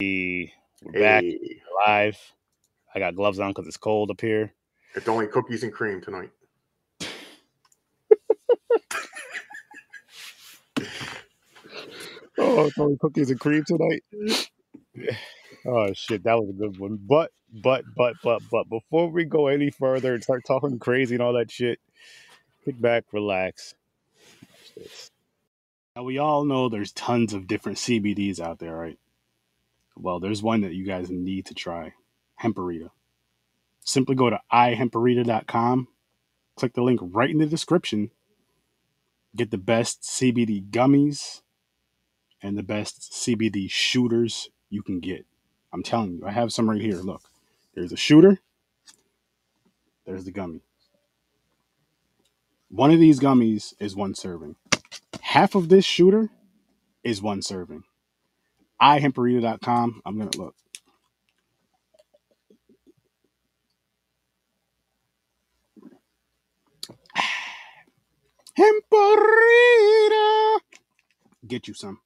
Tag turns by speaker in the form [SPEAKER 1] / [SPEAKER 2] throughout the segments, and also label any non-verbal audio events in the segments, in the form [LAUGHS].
[SPEAKER 1] We're back
[SPEAKER 2] Hey,
[SPEAKER 1] live. I got gloves on because it's cold up here.
[SPEAKER 2] it's only cookies and cream tonight. [LAUGHS]
[SPEAKER 1] Oh, it's only cookies and cream tonight. [LAUGHS] Oh shit, that was a good one. But but but but but before we go any further and start talking crazy and all that shit, kick back, relax. Now we all know there's tons of different CBDs out there, right? Well, there's one that you guys need to try. Hemperita. Simply go to ihemperita.com, click the link right in the description, get the best CBD gummies and the best CBD shooters you can get. I'm telling you, I have some right here. Look, there's a shooter, there's the gummy. One of these gummies is one serving. Half of this shooter is one serving. ihemperita.com. I'm going to look. Hemperita. Get you some.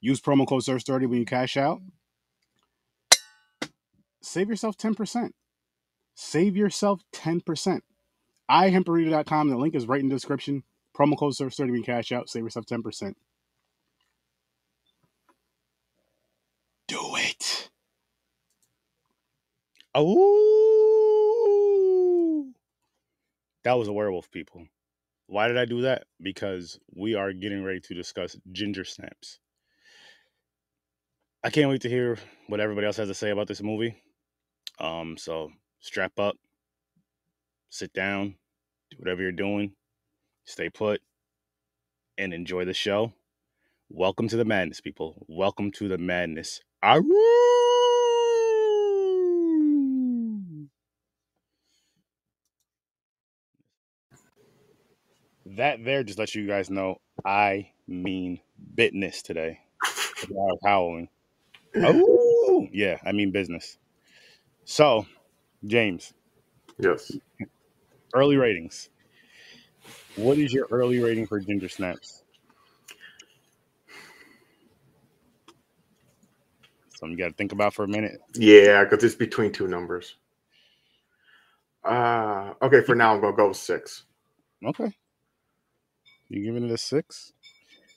[SPEAKER 1] Use promo code SURF30 when you cash out. Save yourself 10%. Save yourself 10%. ihemperita.com. The link is right in the description. Promo code SURF30 when you cash out. Save yourself 10%. Do it. Oh. That was a werewolf, people. Why did I do that? Because we are getting ready to discuss ginger snaps. I can't wait to hear what everybody else has to say about this movie. Um, so strap up, sit down, do whatever you're doing, stay put, and enjoy the show. Welcome to the madness, people. Welcome to the madness. Aroo! That there just lets you guys know I mean business today. I was howling. Oh, yeah, I mean business. So, James,
[SPEAKER 2] Yes.
[SPEAKER 1] early ratings. What is your early rating for Ginger Snaps? Something you got to think about for a minute.
[SPEAKER 2] Yeah, because it's between two numbers. Uh okay, for now I'm gonna go with six.
[SPEAKER 1] Okay. You giving it a six?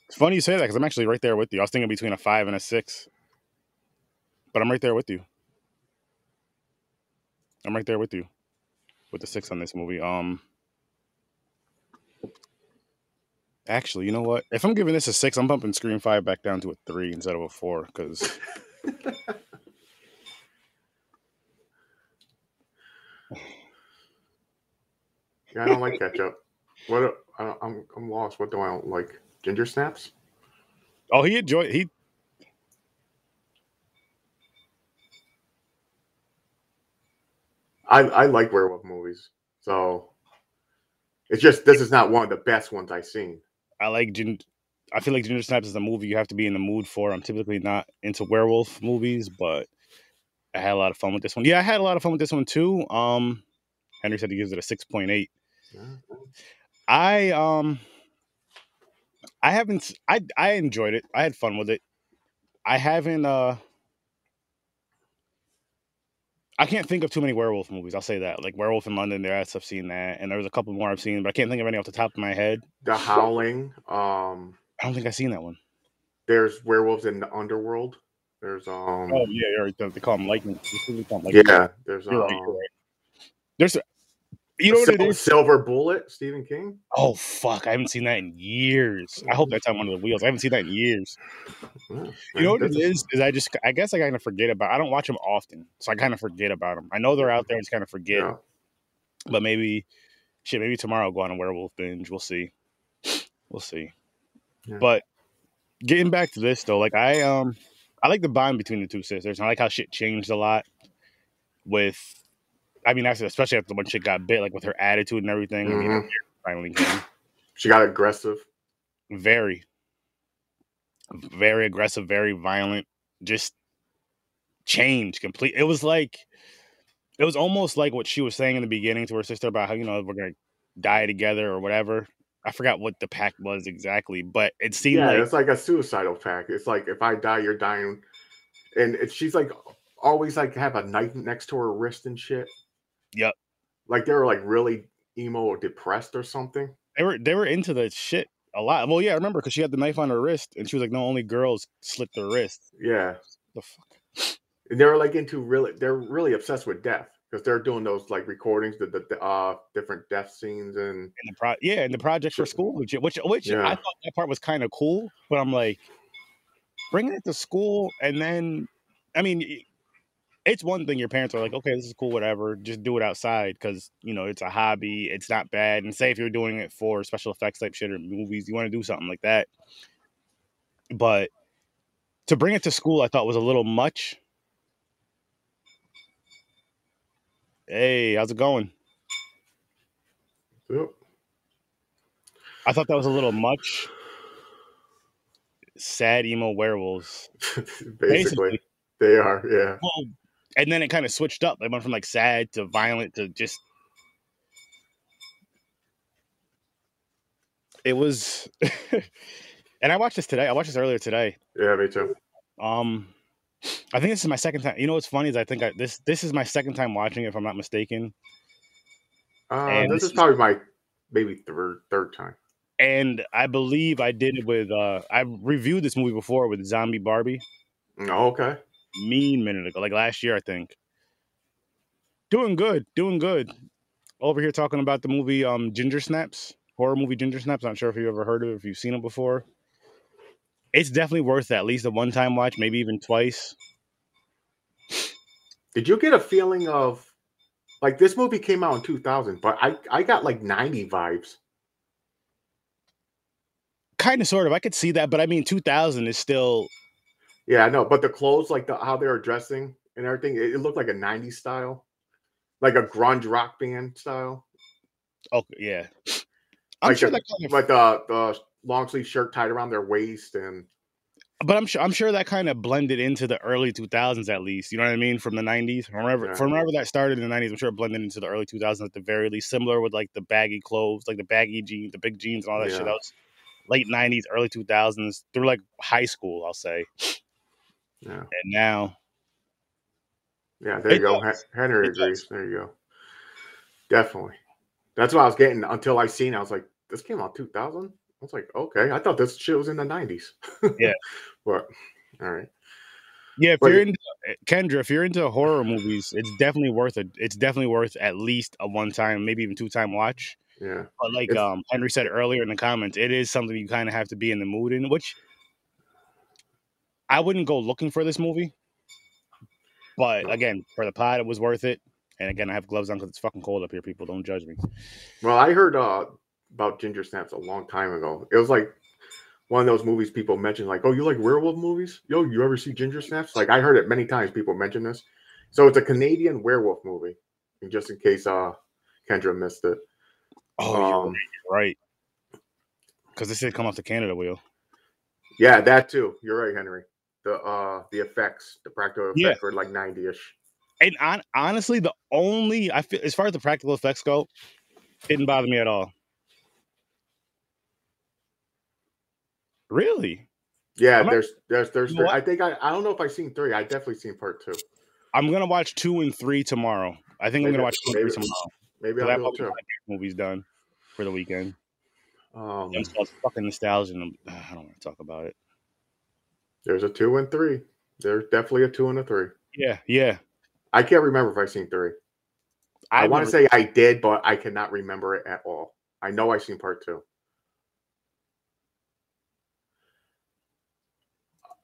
[SPEAKER 1] It's funny you say that because I'm actually right there with you. I was thinking between a five and a six, but I'm right there with you. I'm right there with you with the six on this movie. Um, actually, you know what? If I'm giving this a six, I'm bumping Scream Five back down to a three instead of a four because [LAUGHS]
[SPEAKER 2] Yeah, I don't like ketchup. What I don't, I'm I'm lost. What do I like? Ginger snaps?
[SPEAKER 1] oh, he enjoyed he.
[SPEAKER 2] I I like werewolf movies, so it's just this is not one of the best ones I've seen.
[SPEAKER 1] I like Gin. I feel like Ginger Snaps is a movie you have to be in the mood for. I'm typically not into werewolf movies, but I had a lot of fun with this one. Yeah, I had a lot of fun with this one too. Um, Henry said he gives it a six point eight.
[SPEAKER 2] Yeah.
[SPEAKER 1] I um, I haven't. I I enjoyed it. I had fun with it. I haven't. uh I can't think of too many werewolf movies. I'll say that. Like Werewolf in London, there I've seen that, and there was a couple more I've seen, but I can't think of any off the top of my head.
[SPEAKER 2] The Howling. Um,
[SPEAKER 1] I don't think I've seen that one.
[SPEAKER 2] there's werewolves in the underworld. There's um,
[SPEAKER 1] Oh yeah. They call them lightning. They call 'em lightning.
[SPEAKER 2] yeah, there's
[SPEAKER 1] right,
[SPEAKER 2] um,
[SPEAKER 1] right. There's, you know what it
[SPEAKER 2] Sil-
[SPEAKER 1] is?
[SPEAKER 2] Silver Bullet, Stephen King.
[SPEAKER 1] Oh fuck, I haven't seen that in years. I hope that's on one of the wheels. I haven't seen that in years.
[SPEAKER 2] Yeah,
[SPEAKER 1] You know what it
[SPEAKER 2] is?
[SPEAKER 1] is? Is I just, I guess I kind of forget about. I don't watch them often, so I kind of forget about them. I know they're out there. I just kind of forget.
[SPEAKER 2] Yeah.
[SPEAKER 1] But maybe, shit, maybe tomorrow I'll go on a werewolf binge. We'll see. We'll see.
[SPEAKER 2] Yeah.
[SPEAKER 1] But getting back to this though, like I um, I like the bond between the two sisters. I like how shit changed a lot with. I mean, actually, especially after when shit got bit, like with her attitude and everything. I mean,
[SPEAKER 2] Mhm.
[SPEAKER 1] hair finally came.
[SPEAKER 2] She got aggressive.
[SPEAKER 1] very very aggressive very violent just changed complete it was like it was almost like what she was saying in the beginning to her sister about how you know we're gonna die together or whatever i forgot what the pact was exactly but it seemed
[SPEAKER 2] Yeah,
[SPEAKER 1] like
[SPEAKER 2] it's like a suicidal pact. It's like if I die, you're dying. and it, she's like always like have a knife next to her wrist and shit.
[SPEAKER 1] Yep.
[SPEAKER 2] Like they were like really emo or depressed or something.
[SPEAKER 1] They were they were into the shit a lot. Well, yeah, I remember because she had the knife on her wrist, and she was like, "No, only girls slit their wrists."
[SPEAKER 2] Yeah.
[SPEAKER 1] The fuck.
[SPEAKER 2] And they were like into really they're really obsessed with death because they're doing those like recordings the, the, the uh different death scenes and
[SPEAKER 1] And the pro- yeah, and the projects for school, which which, which
[SPEAKER 2] Yeah.
[SPEAKER 1] I thought that part was kind of cool, but I'm like, bringing it to school, and then, I mean, it's one thing your parents are like, okay, this is cool, whatever, just do it outside because you know it's a hobby, it's not bad, and say if you're doing it for special effects type shit or movies, you want to do something like that, but to bring it to school, I thought was a little much. Hey, how's it going?
[SPEAKER 2] Yep.
[SPEAKER 1] I thought that was a little much. Sad emo werewolves. [LAUGHS]
[SPEAKER 2] basically,
[SPEAKER 1] Basically.
[SPEAKER 2] they are. Yeah.
[SPEAKER 1] Well, and then it kind of switched up. It went from like sad to violent to just. It was, [LAUGHS] and I watched this today. I watched this earlier today.
[SPEAKER 2] Yeah, me too.
[SPEAKER 1] Um, I think this is my second time. You know what's funny is I think I, this this is my second time watching it. If I'm not mistaken,
[SPEAKER 2] Uh, this
[SPEAKER 1] this
[SPEAKER 2] is
[SPEAKER 1] is-
[SPEAKER 2] probably my maybe third third time.
[SPEAKER 1] and I believe I did it with. uh I reviewed this movie before with Zombie Barbie.
[SPEAKER 2] Oh, okay.
[SPEAKER 1] Mean minute ago, like last year, I think. Doing good, doing good. Over here talking about the movie um Ginger Snaps, horror movie Ginger Snaps. Not sure if you ever heard of it, if you've seen it before. It's definitely worth at least a one time watch, maybe even twice.
[SPEAKER 2] Did you get a feeling of like this movie came out in 2000, but I I got like 90 vibes.
[SPEAKER 1] Kind of, sort of. I could see that, but I mean, 2000 is still.
[SPEAKER 2] Yeah, I know, but the clothes, like the how they were dressing and everything, it, it looked like a 90s style, like a grunge rock band style.
[SPEAKER 1] Okay, yeah, I'm
[SPEAKER 2] Like
[SPEAKER 1] sure
[SPEAKER 2] the-
[SPEAKER 1] that kind of.
[SPEAKER 2] Like the the long sleeve shirt tied around their waist and
[SPEAKER 1] But I'm sure I'm sure that kind of blended into the early 2000s at least. You know what I mean? From the 90s, from wherever
[SPEAKER 2] Yeah.
[SPEAKER 1] from wherever that started in the 90s, I'm sure it blended into the early 2000s at the very least. Similar with like the baggy clothes, like the baggy jeans, the big jeans, and all that shit.
[SPEAKER 2] Yeah.
[SPEAKER 1] That was late 90s, early 2000s through like high school, I'll say.
[SPEAKER 2] Yeah.
[SPEAKER 1] And now,
[SPEAKER 2] Yeah, there you go.
[SPEAKER 1] does.
[SPEAKER 2] Henry
[SPEAKER 1] It
[SPEAKER 2] agrees.
[SPEAKER 1] does.
[SPEAKER 2] There you go. Definitely. That's what I was getting until I seen. I was like, this came out 2000. I was like, okay. I thought this shit was in the 90s. [LAUGHS]
[SPEAKER 1] Yeah.
[SPEAKER 2] but all right.
[SPEAKER 1] yeah, if
[SPEAKER 2] But-
[SPEAKER 1] you're into Kendra, if you're into horror movies, it's definitely worth it. It's definitely worth at least a one time, maybe even two time watch.
[SPEAKER 2] Yeah.
[SPEAKER 1] But like
[SPEAKER 2] It's-
[SPEAKER 1] um Henry said earlier in the comments, it is something you kind of have to be in the mood in, which I wouldn't go looking for this movie. But again, for the pod, it was worth it. And again, I have gloves on because it's fucking cold up here. People don't judge me.
[SPEAKER 2] Well, I heard uh, about Ginger Snaps a long time ago. It was like one of those movies people mention, like, oh, you like werewolf movies? Yo, you ever see Ginger Snaps? Like, I heard it many times. People mention this. So it's a Canadian werewolf movie. And just in case uh, Kendra missed it.
[SPEAKER 1] Oh,
[SPEAKER 2] Um,
[SPEAKER 1] right. Because this did come off the Canada wheel.
[SPEAKER 2] Yeah, that too. You're right, Henry. The uh the effects, the practical effects
[SPEAKER 1] Yeah.
[SPEAKER 2] were like 90-ish.
[SPEAKER 1] And on, honestly, the only I feel as far as the practical effects go, didn't bother me at all. Really?
[SPEAKER 2] Yeah,
[SPEAKER 1] I'm
[SPEAKER 2] there's there's there's
[SPEAKER 1] You know?
[SPEAKER 2] I think I I don't know if I've seen three. I definitely seen part two.
[SPEAKER 1] I'm gonna watch two and three tomorrow. I think I'm gonna watch two and three
[SPEAKER 2] maybe-
[SPEAKER 1] tomorrow.
[SPEAKER 2] Maybe I'll do it too.
[SPEAKER 1] movie's done for the weekend.
[SPEAKER 2] Um,
[SPEAKER 1] I'm so fucking nostalgia. [SIGHS] I don't want to talk about it.
[SPEAKER 2] There's a two and three. There's definitely a two and a three.
[SPEAKER 1] Yeah, yeah.
[SPEAKER 2] I can't remember if I've seen three. I,
[SPEAKER 1] I've
[SPEAKER 2] want to say I did, but I cannot remember it at all. I know I've seen part two.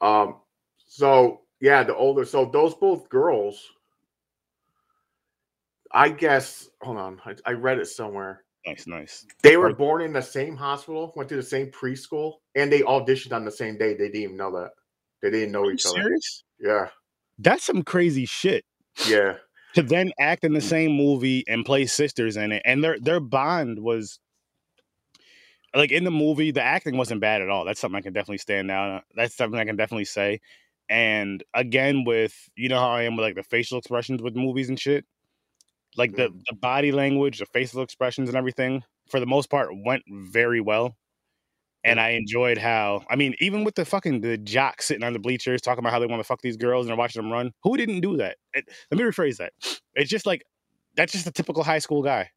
[SPEAKER 2] Um, so yeah, the older, so those both girls, I guess. Hold on, I, I read it somewhere.
[SPEAKER 1] nice, nice.
[SPEAKER 2] They were born in the same hospital, went to the same preschool, and they auditioned on the same day. They didn't even know that. They didn't know
[SPEAKER 1] Are
[SPEAKER 2] each other.
[SPEAKER 1] serious?
[SPEAKER 2] Yeah,
[SPEAKER 1] That's some crazy shit.
[SPEAKER 2] yeah,
[SPEAKER 1] To then act in the same movie and play sisters in it, and their their bond was like in the movie. The acting wasn't bad at all. That's something I can definitely stand out. That's something I can definitely say. And again, with you know how I am with like the facial expressions with movies and shit, like the,
[SPEAKER 2] Mm.
[SPEAKER 1] the body language, the facial expressions and everything, for the most part, went very well. And I enjoyed how I mean, even with the fucking the jocks sitting on the bleachers talking about how they want to fuck these girls and they're watching them run. Who didn't do that? It, let me rephrase that. It's just like that's just a typical high school guy.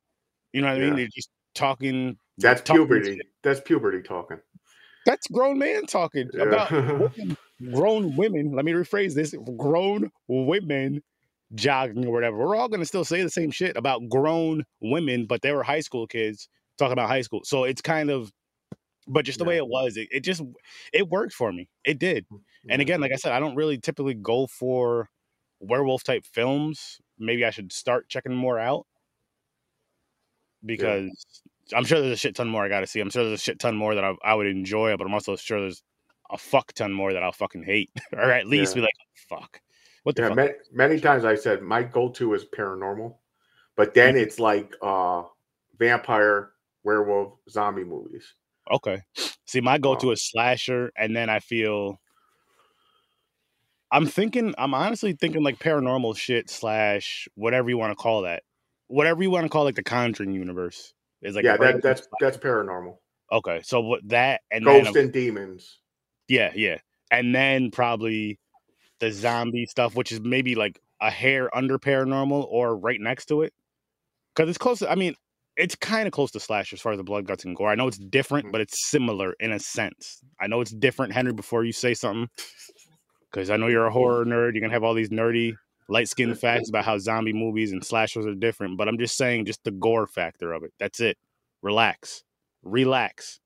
[SPEAKER 1] You know what I mean? They're just talking.
[SPEAKER 2] That's
[SPEAKER 1] talking
[SPEAKER 2] puberty.
[SPEAKER 1] shit.
[SPEAKER 2] That's puberty talking.
[SPEAKER 1] That's grown man talking
[SPEAKER 2] Yeah.
[SPEAKER 1] about [LAUGHS] women, grown women. Let me rephrase this: grown women jogging or whatever. We're all gonna still say the same shit about grown women, but they were high school kids talking about high school. So it's kind of, but just the way it was, it, it just it worked for me. It did. And again, like I said, I don't really typically go for werewolf type films. Maybe I should start checking more out because I'm sure there's a shit ton more I got to see. I'm sure there's a shit ton more that I, I would enjoy, but I'm also sure there's a fuck ton more that I'll fucking hate, [LAUGHS] or at least
[SPEAKER 2] Yeah.
[SPEAKER 1] be like, fuck, what the
[SPEAKER 2] yeah,
[SPEAKER 1] fuck?
[SPEAKER 2] many, many times I said my go-to is paranormal, but then
[SPEAKER 1] Mhm.
[SPEAKER 2] it's like uh vampire, werewolf, zombie movies.
[SPEAKER 1] Okay. See, my go to is slasher, and then I feel I'm thinking, I'm honestly thinking like paranormal shit slash whatever you want to call that, whatever you want to call like the Conjuring universe is like
[SPEAKER 2] yeah, that, that's
[SPEAKER 1] slasher.
[SPEAKER 2] that's paranormal.
[SPEAKER 1] okay. So what that and then
[SPEAKER 2] Ghost and demons.
[SPEAKER 1] yeah, yeah, and then probably the zombie stuff, which is maybe like a hair under paranormal or right next to it, because it's close. I mean, it's kind of close to slash as far as the blood, guts, and gore. I know it's different,
[SPEAKER 2] Mhm.
[SPEAKER 1] but it's similar in a sense. I know it's different, Henry. Before you say something, because I know you're a horror [LAUGHS] nerd, you're gonna have all these nerdy light skinned facts about how zombie movies and slashers are different. But I'm just saying, just the gore factor of it. That's it. Relax, relax.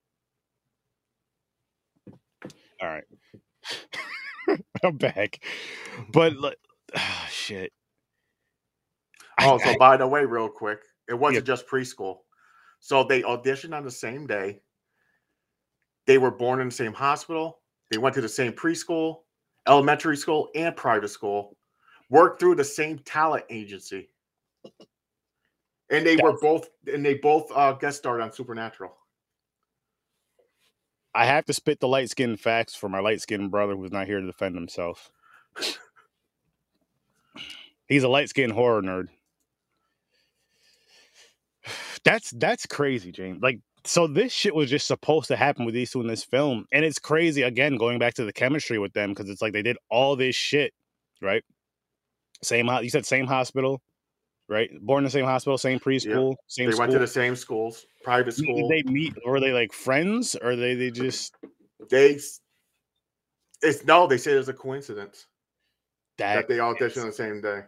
[SPEAKER 1] All right. [LAUGHS] I'm back. But [LAUGHS] ah, [SIGHS] shit. I-
[SPEAKER 2] Oh, so
[SPEAKER 1] I-
[SPEAKER 2] by the way, real quick, it wasn't
[SPEAKER 1] Yeah.
[SPEAKER 2] just preschool. So they auditioned on the same day. They were born in the same hospital. They went to the same preschool, elementary school, and private school. Worked through the same talent agency, and they were both and they both uh, guest starred on Supernatural.
[SPEAKER 1] I have to spit the light skinned facts for my light skinned brother who's not here to defend himself. [LAUGHS] He's a light skinned horror nerd. That's that's crazy, James. Like, so this shit was just supposed to happen with these two in this film, and it's crazy. Again, going back to the chemistry with them because it's like they did all this shit, right? Same, you said same hospital, right? Born in the same hospital, same preschool, same
[SPEAKER 2] They
[SPEAKER 1] school.
[SPEAKER 2] went to the same schools, private school.
[SPEAKER 1] Did they meet? Were they like friends, or they they just
[SPEAKER 2] They, it's no, they say it's a coincidence
[SPEAKER 1] that
[SPEAKER 2] that they
[SPEAKER 1] is
[SPEAKER 2] auditioned on the same day.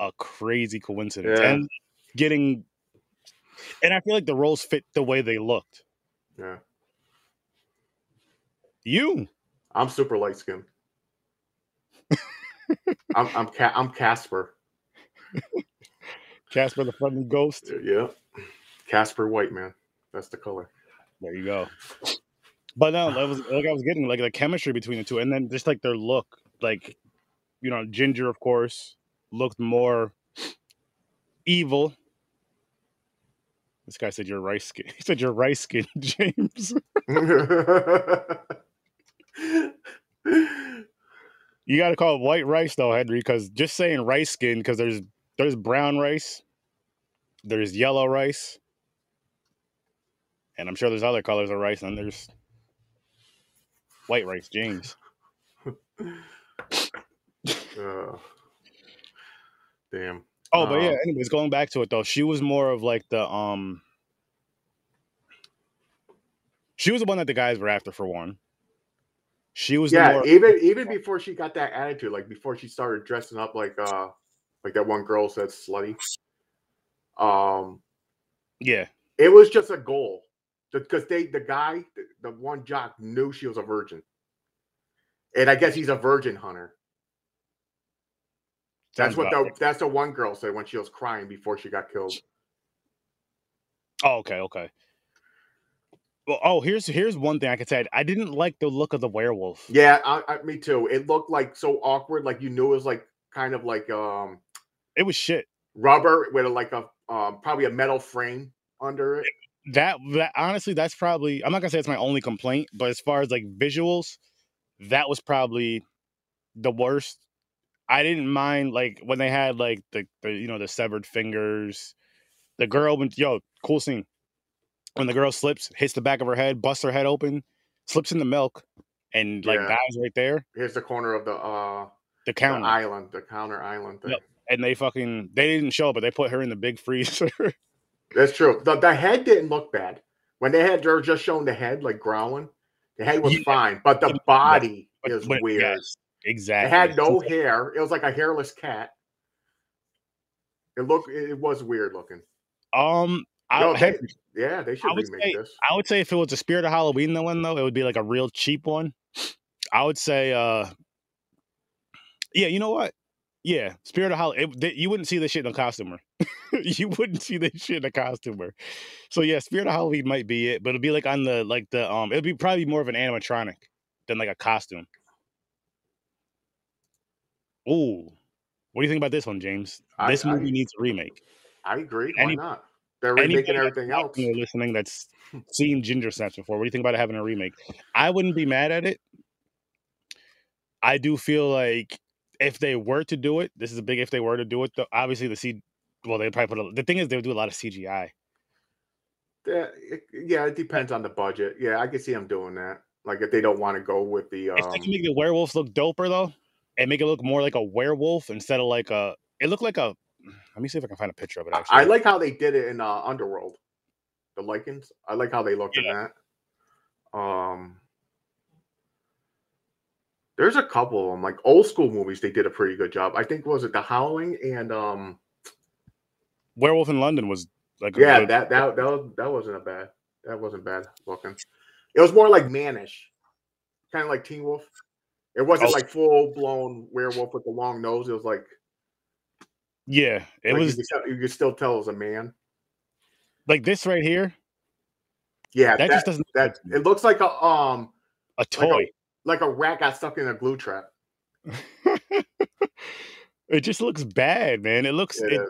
[SPEAKER 1] a crazy coincidence
[SPEAKER 2] Yeah.
[SPEAKER 1] and getting and i feel like the roles fit the way they looked.
[SPEAKER 2] Yeah,
[SPEAKER 1] you.
[SPEAKER 2] I'm super light skinned. I'm I'm Ca- I'm Casper. [LAUGHS]
[SPEAKER 1] casper the friendly ghost.
[SPEAKER 2] Yeah, Casper White man. That's the color.
[SPEAKER 1] there you go. But no that was like i was getting like the chemistry between the two. And then just like their look. Like you know ginger of course looked more evil this guy said you're rice skin [LAUGHS] he said you're rice skin [LAUGHS] james [LAUGHS] You got to call it white rice though, Henry, because just saying rice skin because there's there's brown rice, there's yellow rice, and I'm sure there's other colors of rice, and there's white rice, James.
[SPEAKER 2] Uh, damn.
[SPEAKER 1] Oh, but yeah.
[SPEAKER 2] Um,
[SPEAKER 1] Anyways, going back to it though, she was more of like the um. She was the one that the guys were after for one. She was the
[SPEAKER 2] Yeah,
[SPEAKER 1] more
[SPEAKER 2] even even before she got that attitude, like before she started dressing up like uh like that one girl said slutty. Um,
[SPEAKER 1] yeah.
[SPEAKER 2] it was just a goal because they the guy the, the one jock knew she was a virgin, and I guess he's a virgin hunter. That's what the that's the one girl said when she was crying before she got killed.
[SPEAKER 1] Oh, okay, okay. Well, oh, here's here's one thing I could say. I didn't like the look of the werewolf.
[SPEAKER 2] Yeah, I, I, me too. It looked like so awkward, like you knew it was like kind of like um
[SPEAKER 1] It was shit.
[SPEAKER 2] rubber with a, like a um probably a metal frame under it.
[SPEAKER 1] That that honestly, that's probably I'm not gonna say it's my only complaint, but as far as like visuals, that was probably the worst. I didn't mind like when they had like the, the you know the severed fingers. The girl went yo cool scene when the girl slips, hits the back of her head, busts her head open. slips in the milk, and like
[SPEAKER 2] Yeah.
[SPEAKER 1] dies right there.
[SPEAKER 2] Here's the corner of the uh
[SPEAKER 1] The
[SPEAKER 2] the
[SPEAKER 1] counter,
[SPEAKER 2] island, the counter island thing.
[SPEAKER 1] Yep. and they fucking they didn't show, but they put her in the big freezer. [LAUGHS]
[SPEAKER 2] That's true. The, the head didn't look bad. When they had were just showing the head like growling, the head was
[SPEAKER 1] Yeah.
[SPEAKER 2] fine, but the body
[SPEAKER 1] But-
[SPEAKER 2] is
[SPEAKER 1] but
[SPEAKER 2] weird.
[SPEAKER 1] yes, exactly.
[SPEAKER 2] It had no [LAUGHS] hair. It was like a hairless cat. It looked it was weird looking.
[SPEAKER 1] Um, I,
[SPEAKER 2] No, they- [LAUGHS] yeah, they should
[SPEAKER 1] I would
[SPEAKER 2] remake
[SPEAKER 1] say-
[SPEAKER 2] this.
[SPEAKER 1] I would say if it was a Spirit of Halloween, the one though, it would be like a real cheap one. I would say, uh, yeah, you know what? Yeah, Spirit of Halloween. You wouldn't see this shit in a costumer. [LAUGHS] you wouldn't see this shit in a costumer. So yeah, Spirit of Halloween might be it, but it'll be like on the like the um, it'll be probably more of an animatronic than like a costume. Ooh, what do you think about this one, James?
[SPEAKER 2] I-
[SPEAKER 1] This
[SPEAKER 2] I-
[SPEAKER 1] movie needs a remake.
[SPEAKER 2] I agree. Why
[SPEAKER 1] Any-
[SPEAKER 2] not? They're remaking everything else.
[SPEAKER 1] or listening that's [LAUGHS] seen Ginger Snaps before, what do you think about having a remake? I wouldn't be mad at it. I do feel like if they were to do it, this is a big if they were to do it. Though obviously the C, well, they probably put a, the thing is they would do a lot of CGI.
[SPEAKER 2] Yeah, it, yeah, it depends on the budget. Yeah, I can see them doing that. Like if they don't want to go with the
[SPEAKER 1] if
[SPEAKER 2] um,
[SPEAKER 1] they can make the werewolves look doper though, and make it look more like a werewolf instead of like a, it looked like a. Let me see if I can find a picture of it.
[SPEAKER 2] I-
[SPEAKER 1] Actually,
[SPEAKER 2] I like how they did it in uh, Underworld. The Lycans. I like how they looked in that. Um, there's a couple of them, like old school movies. They did a pretty good job. I think was it The Howling and um,
[SPEAKER 1] Werewolf in London was like
[SPEAKER 2] yeah,
[SPEAKER 1] good-
[SPEAKER 2] that that that was, that wasn't a bad. That wasn't bad looking. It was more like mannish, kind of like Teen Wolf. It wasn't
[SPEAKER 1] Oh.
[SPEAKER 2] like full blown werewolf with the long nose. It was like
[SPEAKER 1] yeah, it
[SPEAKER 2] like
[SPEAKER 1] was
[SPEAKER 2] You could, you could still tell it was a man.
[SPEAKER 1] like this right here.
[SPEAKER 2] Yeah,
[SPEAKER 1] That,
[SPEAKER 2] that,
[SPEAKER 1] just doesn't
[SPEAKER 2] that it looks like a um
[SPEAKER 1] a
[SPEAKER 2] like a-
[SPEAKER 1] toy.
[SPEAKER 2] like a rat got stuck in a glue trap. [LAUGHS]
[SPEAKER 1] it just looks bad, man. It looks,
[SPEAKER 2] It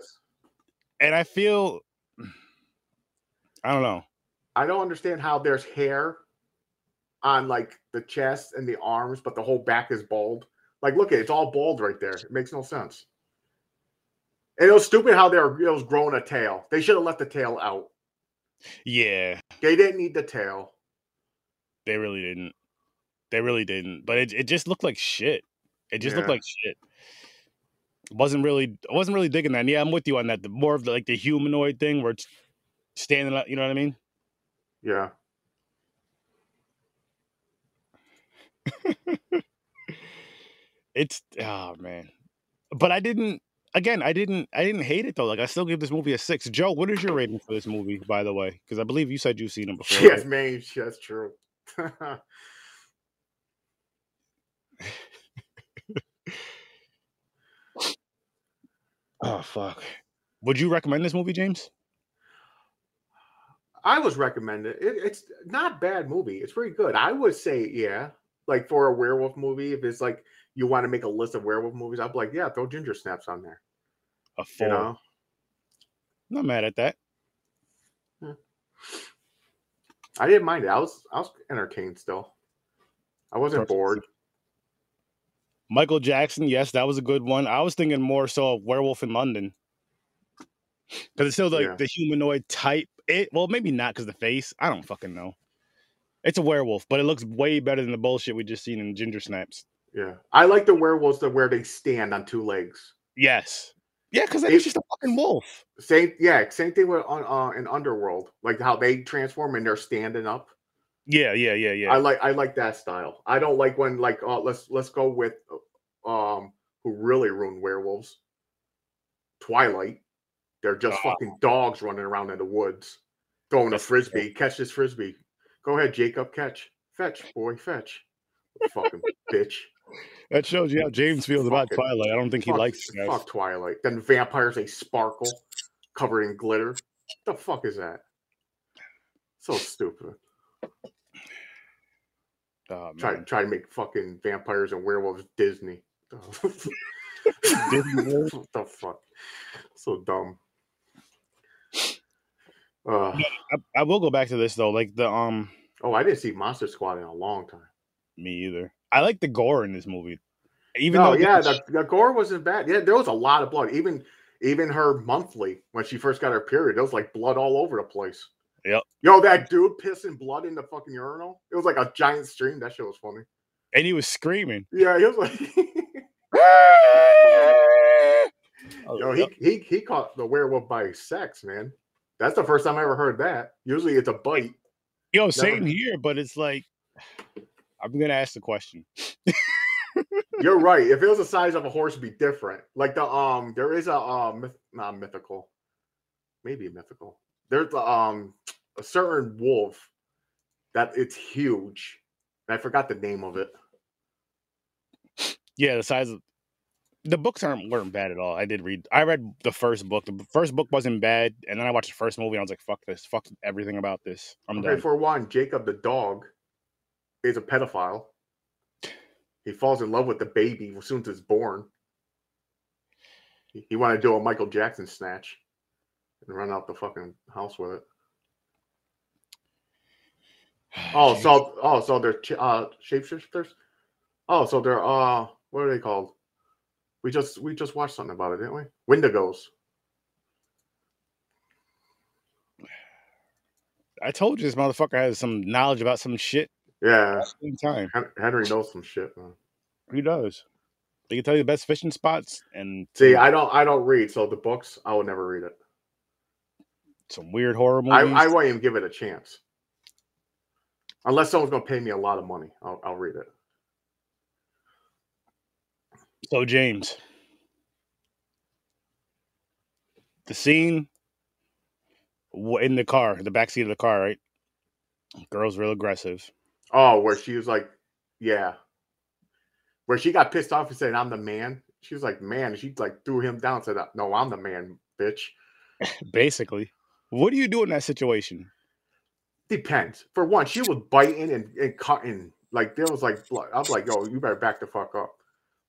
[SPEAKER 1] and I feel, [SIGHS] I don't know.
[SPEAKER 2] I don't understand how there's hair on like the chest and the arms, but the whole back is bald. Like, look at it, it's all bald right there. It makes no sense. And it was stupid how they're it was growing a tail. They should have left the tail out.
[SPEAKER 1] Yeah,
[SPEAKER 2] They didn't need the tail.
[SPEAKER 1] they really didn't. They really didn't. But it, it just looked like shit. It just looked like shit. wasn't really I wasn't really digging that. And yeah, I'm with you on that. The more of the like the humanoid thing where it's standing up, you know what I mean?
[SPEAKER 2] Yeah.
[SPEAKER 1] It's oh man. But I didn't again, I didn't I didn't hate it though. Like I still give this movie a six. Joe, what is your rating for this movie, by the way? Because I believe you said you've seen it [LAUGHS] before.
[SPEAKER 2] Yes,
[SPEAKER 1] right?
[SPEAKER 2] man, that's true. [LAUGHS]
[SPEAKER 1] Oh fuck. Would you recommend this movie, James?
[SPEAKER 2] I was recommended. It, it's not bad movie. It's pretty good. I would say, yeah. Like for a werewolf movie, if it's like you want to make a list of werewolf movies, I'd be like, yeah, throw Ginger Snaps on there.
[SPEAKER 1] A four.
[SPEAKER 2] You know,
[SPEAKER 1] Not mad at that.
[SPEAKER 2] I didn't mind it. I was I was entertained still. I wasn't bored.
[SPEAKER 1] Michael Jackson, yes, that was a good one. I was thinking more so of Werewolf in London. Because it's still like
[SPEAKER 2] Yeah.
[SPEAKER 1] the humanoid type. It well, maybe not because the face. I don't fucking know. It's a werewolf, but it looks way better than the bullshit we just seen in Ginger Snaps.
[SPEAKER 2] Yeah, I like the werewolves that where they stand on two legs.
[SPEAKER 1] Yes. Yeah, because it's just a fucking wolf.
[SPEAKER 2] Same, yeah, same thing with on uh, in Underworld, like how they transform and they're standing up.
[SPEAKER 1] Yeah, yeah, yeah, yeah.
[SPEAKER 2] I like I like that style. I don't like when like uh, let's let's go with um who really ruined werewolves. Twilight. They're just
[SPEAKER 1] Oh.
[SPEAKER 2] fucking dogs running around in the woods, throwing a frisbee. Catch this frisbee. Go ahead, Jacob. Catch. Fetch, boy. Fetch. fucking bitch.
[SPEAKER 1] that shows you how James feels about Twilight. I don't think he likes it, guys.
[SPEAKER 2] Fuck Twilight. Then vampires they sparkle, covered in glitter. the fuck is that? So stupid.
[SPEAKER 1] Oh,
[SPEAKER 2] Try try to make fucking vampires and werewolves Disney. [LAUGHS]
[SPEAKER 1] Disney
[SPEAKER 2] what the fuck? So dumb. Uh,
[SPEAKER 1] I, I will go back to this though. Like the um
[SPEAKER 2] oh, I didn't see Monster Squad in a long time.
[SPEAKER 1] me either. I like the gore in this movie. Even
[SPEAKER 2] no,
[SPEAKER 1] though
[SPEAKER 2] yeah,
[SPEAKER 1] the-
[SPEAKER 2] the, gore wasn't bad. Yeah, there was a lot of blood. Even even her monthly when she first got her period, there was like blood all over the place.
[SPEAKER 1] Yep.
[SPEAKER 2] Yo, that dude pissing blood in the fucking urinal. It was like a giant stream. That shit was funny.
[SPEAKER 1] And he was screaming.
[SPEAKER 2] Yeah, he was like, [LAUGHS] [LAUGHS] yo, he, he he caught the werewolf by sex, man. That's the first time I ever heard that. Usually it's a bite.
[SPEAKER 1] Yo, same here, but it's like I'm gonna ask the question. [LAUGHS]
[SPEAKER 2] You're right. If it was the size of a horse, it'd be different. Like the um, there is a um, myth, not mythical, maybe a mythical. There's a, um a certain wolf that it's huge. I forgot the name of it.
[SPEAKER 1] Yeah, the size of the books aren't weren't bad at all. I did read. I read the first book. The first book wasn't bad, and then I watched the first movie. and I was like, "Fuck this! Fuck everything about this. I'm
[SPEAKER 2] Okay,
[SPEAKER 1] done."
[SPEAKER 2] for one, Jacob the dog is a pedophile. He falls in love with the baby as soon as it's born. He, he wanted to do a Michael Jackson snatch and run out the fucking house with it. [SIGHS] Oh, so oh, so they're uh shapeshifters. Oh, so they're uh what are they called? We just we just watched something about it, didn't we? Wendigos.
[SPEAKER 1] I told you this motherfucker has some knowledge about some shit.
[SPEAKER 2] Yeah,
[SPEAKER 1] same time,
[SPEAKER 2] Henry knows some shit, man.
[SPEAKER 1] he does. They can tell you the best fishing spots and
[SPEAKER 2] See, I don't I don't read, so the books I will never read it.
[SPEAKER 1] some weird horror
[SPEAKER 2] I,
[SPEAKER 1] movies.
[SPEAKER 2] I won't even give it a chance. Unless someone's gonna pay me a lot of money, I'll, I'll read it.
[SPEAKER 1] So James, the scene in the car, the back seat of the car, right? Girl's real aggressive.
[SPEAKER 2] Oh, where she was like, yeah, where she got pissed off and said, "I'm the man." She was like, "Man," she like threw him down. and Said, "No, I'm the man, bitch." [LAUGHS]
[SPEAKER 1] Basically, what do you do in that situation?
[SPEAKER 2] Depends. For one, she was biting and, and cutting. Like there was like blood. I was like, "Yo, you better back the fuck up."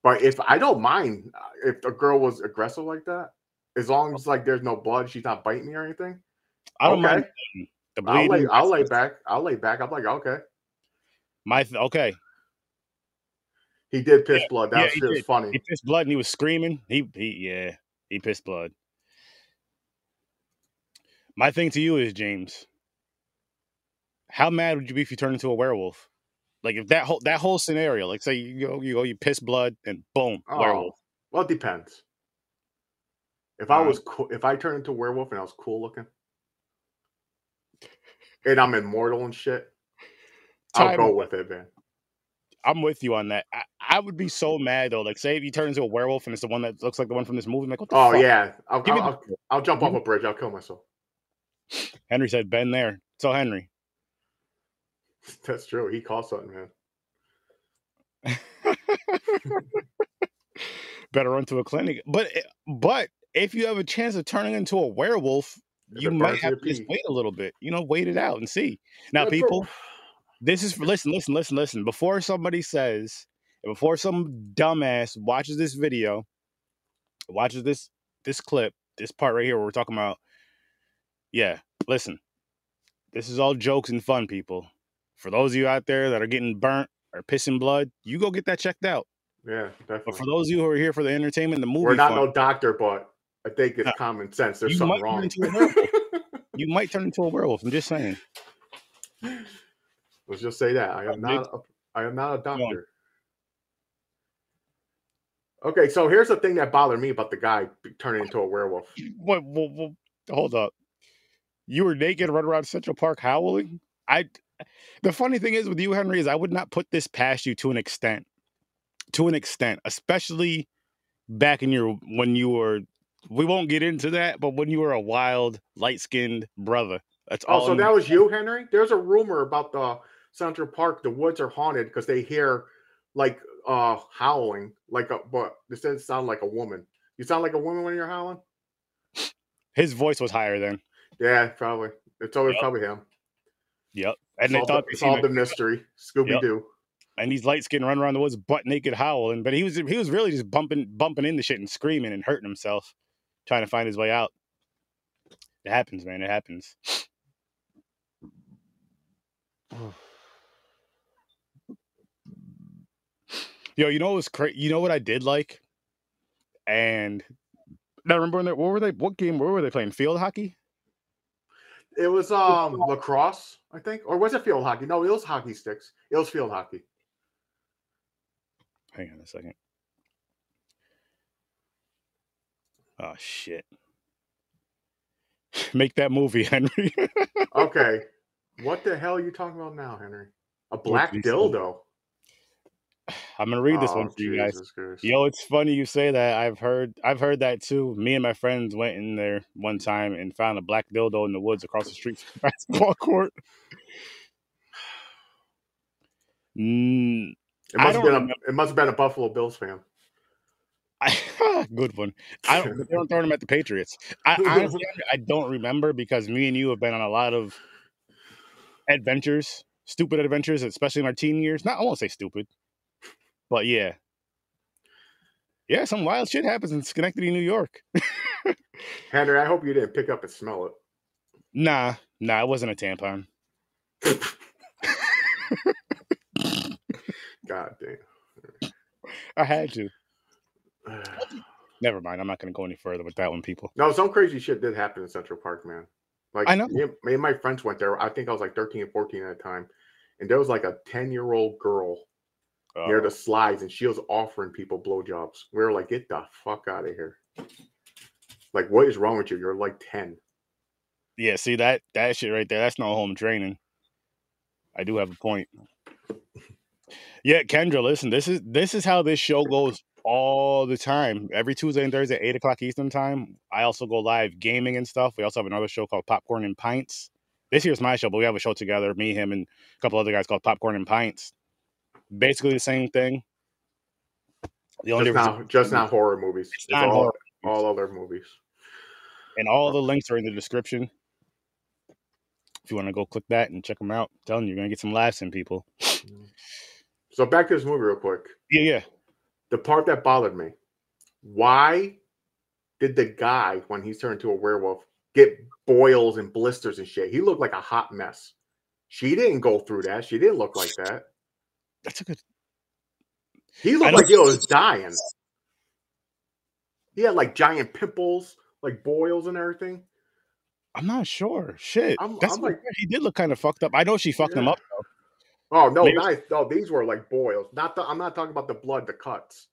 [SPEAKER 2] But if I don't mind uh, if a girl was aggressive like that, as long as like there's no blood, she's not biting me or anything.
[SPEAKER 1] I don't
[SPEAKER 2] Okay.
[SPEAKER 1] mind the
[SPEAKER 2] I'll lay,
[SPEAKER 1] bleeding.
[SPEAKER 2] I'll lay back. I'll lay back. I'm like, okay.
[SPEAKER 1] My th- okay,
[SPEAKER 2] He did piss blood. That
[SPEAKER 1] yeah,
[SPEAKER 2] was funny.
[SPEAKER 1] he pissed blood and he was screaming. He he yeah, he pissed blood. My thing to you is James. How mad would you be if you turned into a werewolf? Like if that whole that whole scenario, like say you go you go you piss blood and boom oh, werewolf.
[SPEAKER 2] Oh, well, it depends. If I
[SPEAKER 1] uh-huh.
[SPEAKER 2] was cool, if I turned into a werewolf and I was cool looking, and I'm immortal and shit, I'll go with it, man.
[SPEAKER 1] I'm with you on that. I, I would be so mad though. Like say if you turn into a werewolf and it's the one that looks like the one from this movie, I'm like what the
[SPEAKER 2] Oh
[SPEAKER 1] fuck?
[SPEAKER 2] yeah, I'll, I'll,
[SPEAKER 1] the-
[SPEAKER 2] I'll, I'll jump off
[SPEAKER 1] mm-hmm.
[SPEAKER 2] a bridge. I'll kill myself.
[SPEAKER 1] Henry said Ben there. So Henry.
[SPEAKER 2] That's true. He caught something, man. [LAUGHS]
[SPEAKER 1] better run to a clinic. But eh, but if you have a chance of turning into a werewolf,
[SPEAKER 2] If
[SPEAKER 1] you might have to just wait a little bit. You know, wait it out and see. Now,
[SPEAKER 2] Yeah, bro.
[SPEAKER 1] people, this is for listen, listen, listen, listen. Before somebody says, before some dumbass watches this video, watches this this clip, this part right here where we're talking about, yeah, listen. This is all jokes and fun, people. For those of you out there that are getting burnt or pissing blood, you go get that checked out.
[SPEAKER 2] Yeah,
[SPEAKER 1] But for those of you who are here for the entertainment, the movie,
[SPEAKER 2] We're not
[SPEAKER 1] fun,
[SPEAKER 2] no doctor, but I think it's common sense. There's something wrong.
[SPEAKER 1] into a werewolf. [LAUGHS] you might turn into a werewolf. I'm just saying.
[SPEAKER 2] Let's just say that I am not. A, I am not a doctor. Okay, so here's the thing that bothered me about the guy turning into a werewolf.
[SPEAKER 1] What, what, what- hold up. You were naked running around Central Park howling? I the funny thing is with you, Henry, is I would not put this past you to an extent. To an extent, especially back in your when you were we won't get into that, but when you were a wild, light-skinned brother. That's all
[SPEAKER 2] Oh, so that was you, Henry? There's a rumor about the Central Park. The woods are haunted because they hear like uh howling, like a but this doesn't sound like a woman. You sound like a woman when you're howling.
[SPEAKER 1] his voice was higher then.
[SPEAKER 2] Yeah, probably. It's always
[SPEAKER 1] Yep.
[SPEAKER 2] probably him.
[SPEAKER 1] Yep. And they thought
[SPEAKER 2] the,
[SPEAKER 1] they seen
[SPEAKER 2] solve
[SPEAKER 1] a-
[SPEAKER 2] the mystery. Scooby Doo.
[SPEAKER 1] and these light skinned run around the woods butt naked howling, but he was he was really just bumping bumping into shit and screaming and hurting himself, trying to find his way out. It happens, man. It happens. [SIGHS] Yo, you know what was crazy? You know what I did like? And now remember when they, what were they? What game? Where were they playing? Field hockey?
[SPEAKER 2] It was um lacrosse, I think, or was it field hockey? No, it was hockey sticks. It was field hockey.
[SPEAKER 1] Hang on a second. Oh shit. [LAUGHS] Make that movie, Henry. [LAUGHS]
[SPEAKER 2] Okay, what the hell are you talking about now, Henry? A black dildo.
[SPEAKER 1] I'm gonna read this one
[SPEAKER 2] Oh,
[SPEAKER 1] for you guys.
[SPEAKER 2] Christ.
[SPEAKER 1] Yo, it's funny you say that. I've heard I've heard that too. Me and my friends went in there one time and found a black dildo in the woods across the street from the [LAUGHS] basketball court. Mm,
[SPEAKER 2] It must have been a, it must have been a Buffalo Bills fan.
[SPEAKER 1] I, [LAUGHS] good one. I don't, they don't throw them at the Patriots. I honestly, [LAUGHS] I don't remember because me and you have been on a lot of adventures, stupid adventures, especially in our teen years. Not, I won't say stupid, but yeah, yeah, some wild shit happens in Schenectady, New York. [LAUGHS]
[SPEAKER 2] Henry, I hope you didn't pick up and smell it.
[SPEAKER 1] Nah, nah, it wasn't a tampon. [LAUGHS]
[SPEAKER 2] God damn.
[SPEAKER 1] I had to. [SIGHS] Never mind. I'm not going to go any further with that one, people.
[SPEAKER 2] No, some crazy shit did happen in Central Park, man. Like
[SPEAKER 1] I know.
[SPEAKER 2] Me, and- me and my friends went there. I think I was like 13 and 14 at the time. And there was like a 10 year old girl near
[SPEAKER 1] Uh,
[SPEAKER 2] the slides and she was offering people blowjobs. We were like, get the fuck out of here. Like, what is wrong with you? You're like 10.
[SPEAKER 1] yeah, see that that shit right there. That's no home training. I do have a point. Yeah, Kendra, listen. This is this is how this show goes all the time. Every Tuesday and Thursday, eight o'clock Eastern time. I also go live gaming and stuff. We also have another show called Popcorn and Pints. This here's my show, but we have a show together, me, him, and a couple other guys called Popcorn and Pints. Basically the same thing. The only
[SPEAKER 2] Just
[SPEAKER 1] difference
[SPEAKER 2] not, just not horror movies. It's
[SPEAKER 1] not
[SPEAKER 2] all,
[SPEAKER 1] horror
[SPEAKER 2] all other movies.
[SPEAKER 1] and all the links are in the description. If you want to go click that and check them out, I'm telling you, you're gonna get some laughs in people.
[SPEAKER 2] So back to this movie real quick.
[SPEAKER 1] Yeah, yeah.
[SPEAKER 2] The part that bothered me. Why did the guy, when he's turned into a werewolf, get boils and blisters and shit? He looked like a hot mess. She didn't go through that. She didn't look like that.
[SPEAKER 1] That's a good.
[SPEAKER 2] He looked like he was dying. He had like giant pimples, like boils and everything.
[SPEAKER 1] I'm not sure. Shit,
[SPEAKER 2] I'm-
[SPEAKER 1] that's
[SPEAKER 2] I'm like-
[SPEAKER 1] he did look kind of fucked up. I know she fucked him up. Though.
[SPEAKER 2] Oh no,
[SPEAKER 1] Maybe-
[SPEAKER 2] nice. No, these were like boils. Not the, I'm not talking about the blood, the cuts.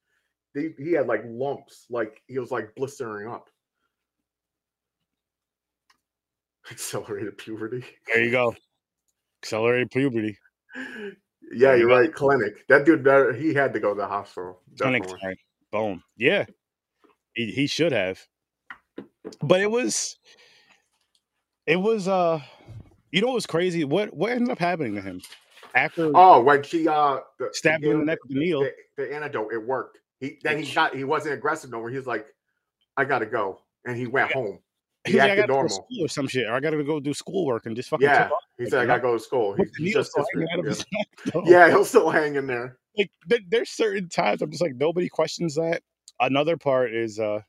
[SPEAKER 2] He, he had like lumps, like he was like blistering up. [LAUGHS] Accelerated puberty.
[SPEAKER 1] There you go. Accelerated puberty. [LAUGHS]
[SPEAKER 2] Yeah,
[SPEAKER 1] you
[SPEAKER 2] you're right. Clinic. That dude, he had to go to the hospital.
[SPEAKER 1] Clinic time. Boom. Yeah, he he should have. But it was, it was. uh You know what was crazy? What what ended up happening to him after
[SPEAKER 2] Oh, when she uh the,
[SPEAKER 1] stabbed him in the neck with the needle?
[SPEAKER 2] the, the antidote, it worked. He then he got he wasn't aggressive no more. He's like, I gotta go, and he went home.
[SPEAKER 1] He
[SPEAKER 2] He
[SPEAKER 1] was like, I
[SPEAKER 2] acted
[SPEAKER 1] gotta go to school or some shit, or I gotta go do schoolwork and just fucking.
[SPEAKER 2] Yeah, he
[SPEAKER 1] Like,
[SPEAKER 2] said I gotta go to school. He,
[SPEAKER 1] With the
[SPEAKER 2] he
[SPEAKER 1] needle
[SPEAKER 2] just
[SPEAKER 1] still hanging out of [LAUGHS]
[SPEAKER 2] yeah. [LAUGHS]
[SPEAKER 1] his
[SPEAKER 2] yeah, he'll still hang in there.
[SPEAKER 1] like there, there's certain times I'm just like nobody questions that. Another part is uh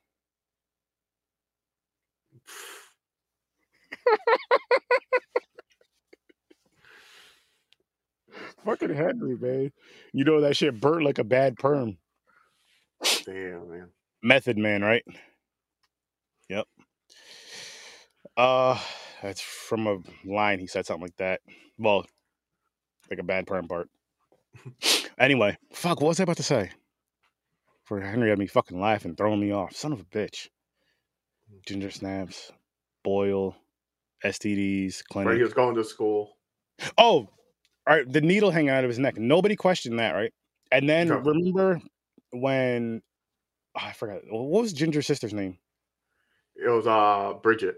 [SPEAKER 1] fucking Henry, man. You know that shit burnt like a bad perm.
[SPEAKER 2] Damn, man.
[SPEAKER 1] Method man, right? Yep. Uh that's from a line he said something like that. Well, like a bad perm part. anyway, fuck, what was I about to say? For Henry had me fucking laughing, throwing me off. Son of a bitch. Ginger snaps, boil, STDs,
[SPEAKER 2] Where
[SPEAKER 1] clinic.
[SPEAKER 2] he was going to school.
[SPEAKER 1] Oh, all right. The needle hanging out of his neck. Nobody questioned that, right? And then
[SPEAKER 2] No.
[SPEAKER 1] remember when oh, I forgot what was Ginger's sister's name?
[SPEAKER 2] It was uh Brigitte.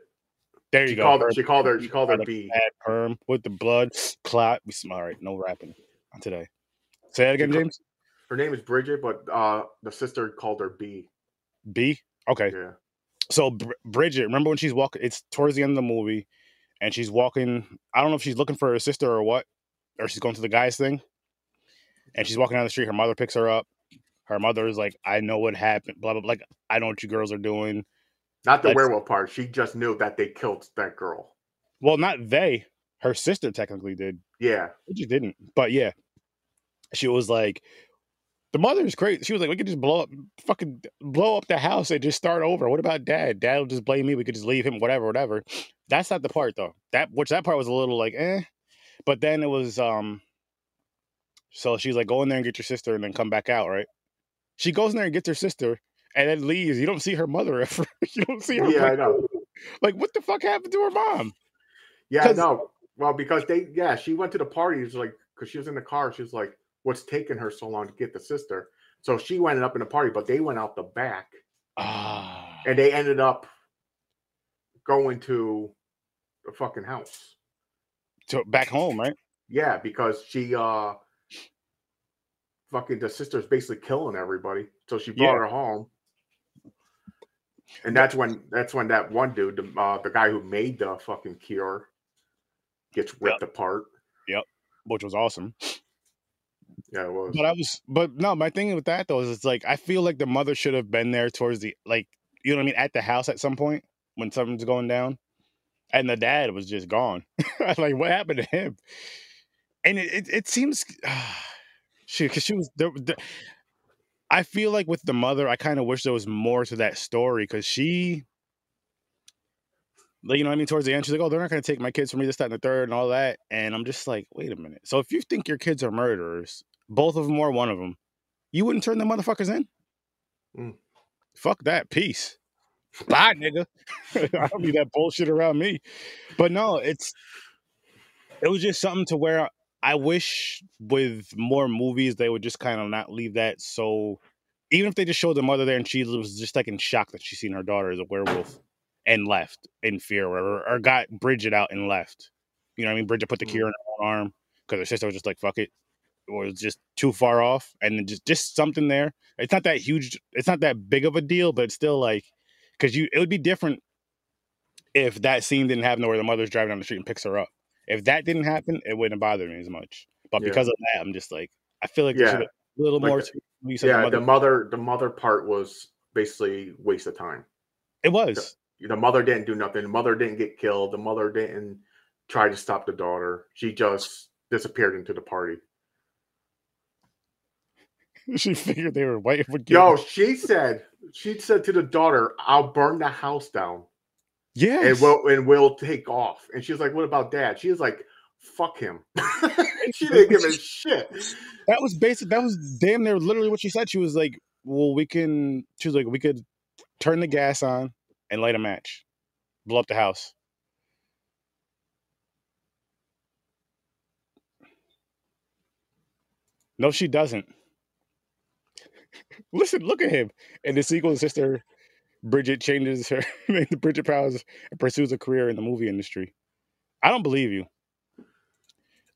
[SPEAKER 1] There you
[SPEAKER 2] She
[SPEAKER 1] go.
[SPEAKER 2] called her. She called her. She called her B.
[SPEAKER 1] bad perm with the blood clot. We sm- all right. No rapping today. Say that again, James.
[SPEAKER 2] Her name is Brigitte, but uh the sister called her B.
[SPEAKER 1] B. Okay.
[SPEAKER 2] Yeah.
[SPEAKER 1] So Br- Brigitte, remember when she's walking? It's towards the end of the movie, and she's walking. I don't know if she's looking for her sister or what, or she's going to the guy's thing, and she's walking down the street. Her mother picks her up. Her mother is like, "I know what happened." Blah blah. blah. Like, I know what you girls are doing.
[SPEAKER 2] Not the werewolf part. She just knew that they killed that girl.
[SPEAKER 1] Well, not they. Her sister technically did.
[SPEAKER 2] Yeah.
[SPEAKER 1] Brigitte didn't. But yeah, she was like, The mother's crazy. She was like, we could just blow up, fucking blow up the house and just start over. What about dad? Dad will just blame me. We could just leave him, whatever, whatever. That's not the part though. That which that part was a little like, eh. But then it was um. So she's like, go in there and get your sister, and then come back out, right? She goes in there and gets her sister, and then leaves. You don't see her mother [LAUGHS] ever. you don't see her.
[SPEAKER 2] Yeah, I
[SPEAKER 1] like,
[SPEAKER 2] know.
[SPEAKER 1] like, what the fuck happened to her mom?
[SPEAKER 2] Yeah, I know. Well, because they, yeah, she went to the party. It's like because she was in the car. She was like, "What's taking her so long to get the sister?" So she went up in the party, but they went out the back,
[SPEAKER 1] Ah,
[SPEAKER 2] and they ended up going to the fucking house.
[SPEAKER 1] so back home, right?
[SPEAKER 2] Yeah, because she uh fucking the sister's basically killing everybody. So she brought
[SPEAKER 1] Yeah.
[SPEAKER 2] her home. And that's when that's when that one dude, the uh, the guy who made the fucking cure, gets ripped apart.
[SPEAKER 1] Yep, which was awesome.
[SPEAKER 2] Yeah, it was.
[SPEAKER 1] But I was, but no, my thing with that though is it's like I feel like the mother should have been there towards the like, you know what I mean, at the house at some point when something's going down, and the dad was just gone. [LAUGHS] like, what happened to him? And it it, it seems, [SIGHS] she because she was there. there- I feel like with the mother, I kind of wish there was more to that story because she, like, you know what I mean, towards the end, she's like, "Oh, they're not going to take my kids from me, this, that, and the third, and all that." And I'm just like, wait a minute. So if you think your kids are murderers, both of them or one of them, you wouldn't turn the motherfuckers in.
[SPEAKER 2] Mm.
[SPEAKER 1] Fuck that. Peace. Bye, nigga. [LAUGHS] I don't need that bullshit around me. But no, it's it was just something to where I wish with more movies they would just kind of not leave that so. Even if they just showed the mother there and she was just like in shock that she seen her daughter as a werewolf and left in fear, or, whatever, or got Brigitte out and left. You know what I mean? Brigitte put the
[SPEAKER 2] Mm.
[SPEAKER 1] cure in her own arm because her sister was just like, "Fuck it," or was just too far off, and then just just something there. It's not that huge. It's not that big of a deal, but it's still like because you it would be different if that scene didn't happen where the mother's driving down the street and picks her up. If that didn't happen, it wouldn't bother me as much. But
[SPEAKER 2] Yeah.
[SPEAKER 1] because of that, I'm just like, I feel like there's
[SPEAKER 2] Yeah.
[SPEAKER 1] a little
[SPEAKER 2] Like
[SPEAKER 1] more.
[SPEAKER 2] the-
[SPEAKER 1] to when you said
[SPEAKER 2] yeah,
[SPEAKER 1] the
[SPEAKER 2] the
[SPEAKER 1] mother,
[SPEAKER 2] mother the mother part was basically waste of time.
[SPEAKER 1] it was.
[SPEAKER 2] The mother didn't do nothing. The mother didn't get killed. The mother didn't try to stop the daughter. She just disappeared into the party. [LAUGHS]
[SPEAKER 1] she figured they were white.
[SPEAKER 2] Yo, she said she said to the daughter, "I'll burn the house down
[SPEAKER 1] yes.
[SPEAKER 2] and we'll and we'll take off." And she's like, "What about dad?" She was like, "Fuck him." [LAUGHS] she didn't give a shit.
[SPEAKER 1] that was basic. That was damn near literally what she said. She was like, "Well, we can." She was like, "We could turn the gas on and light a match, blow up the house." No, she doesn't. Listen, look at him. And the sequel, sister Brigitte changes her [LAUGHS] Bridget Powers pursues a career in the movie industry. I don't believe you.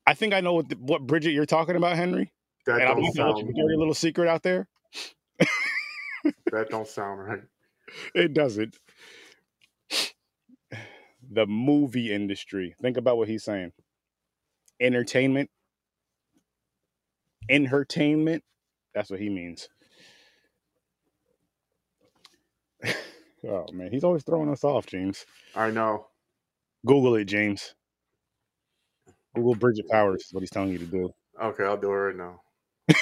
[SPEAKER 1] I think I know what, the, what Bridget you're talking about, Henry.
[SPEAKER 2] That
[SPEAKER 1] And
[SPEAKER 2] don't
[SPEAKER 1] gonna let you
[SPEAKER 2] sound.
[SPEAKER 1] dirty little secret out there.
[SPEAKER 2] That don't sound right. [LAUGHS]
[SPEAKER 1] It doesn't. The movie industry. Think about what he's saying. Entertainment. Entertainment. That's what he means. [LAUGHS] oh man, he's always throwing us off, James.
[SPEAKER 2] I know.
[SPEAKER 1] Google it, James. Google Bridget Powers is what he's telling you to do.
[SPEAKER 2] Okay, I'll do it right now. [LAUGHS]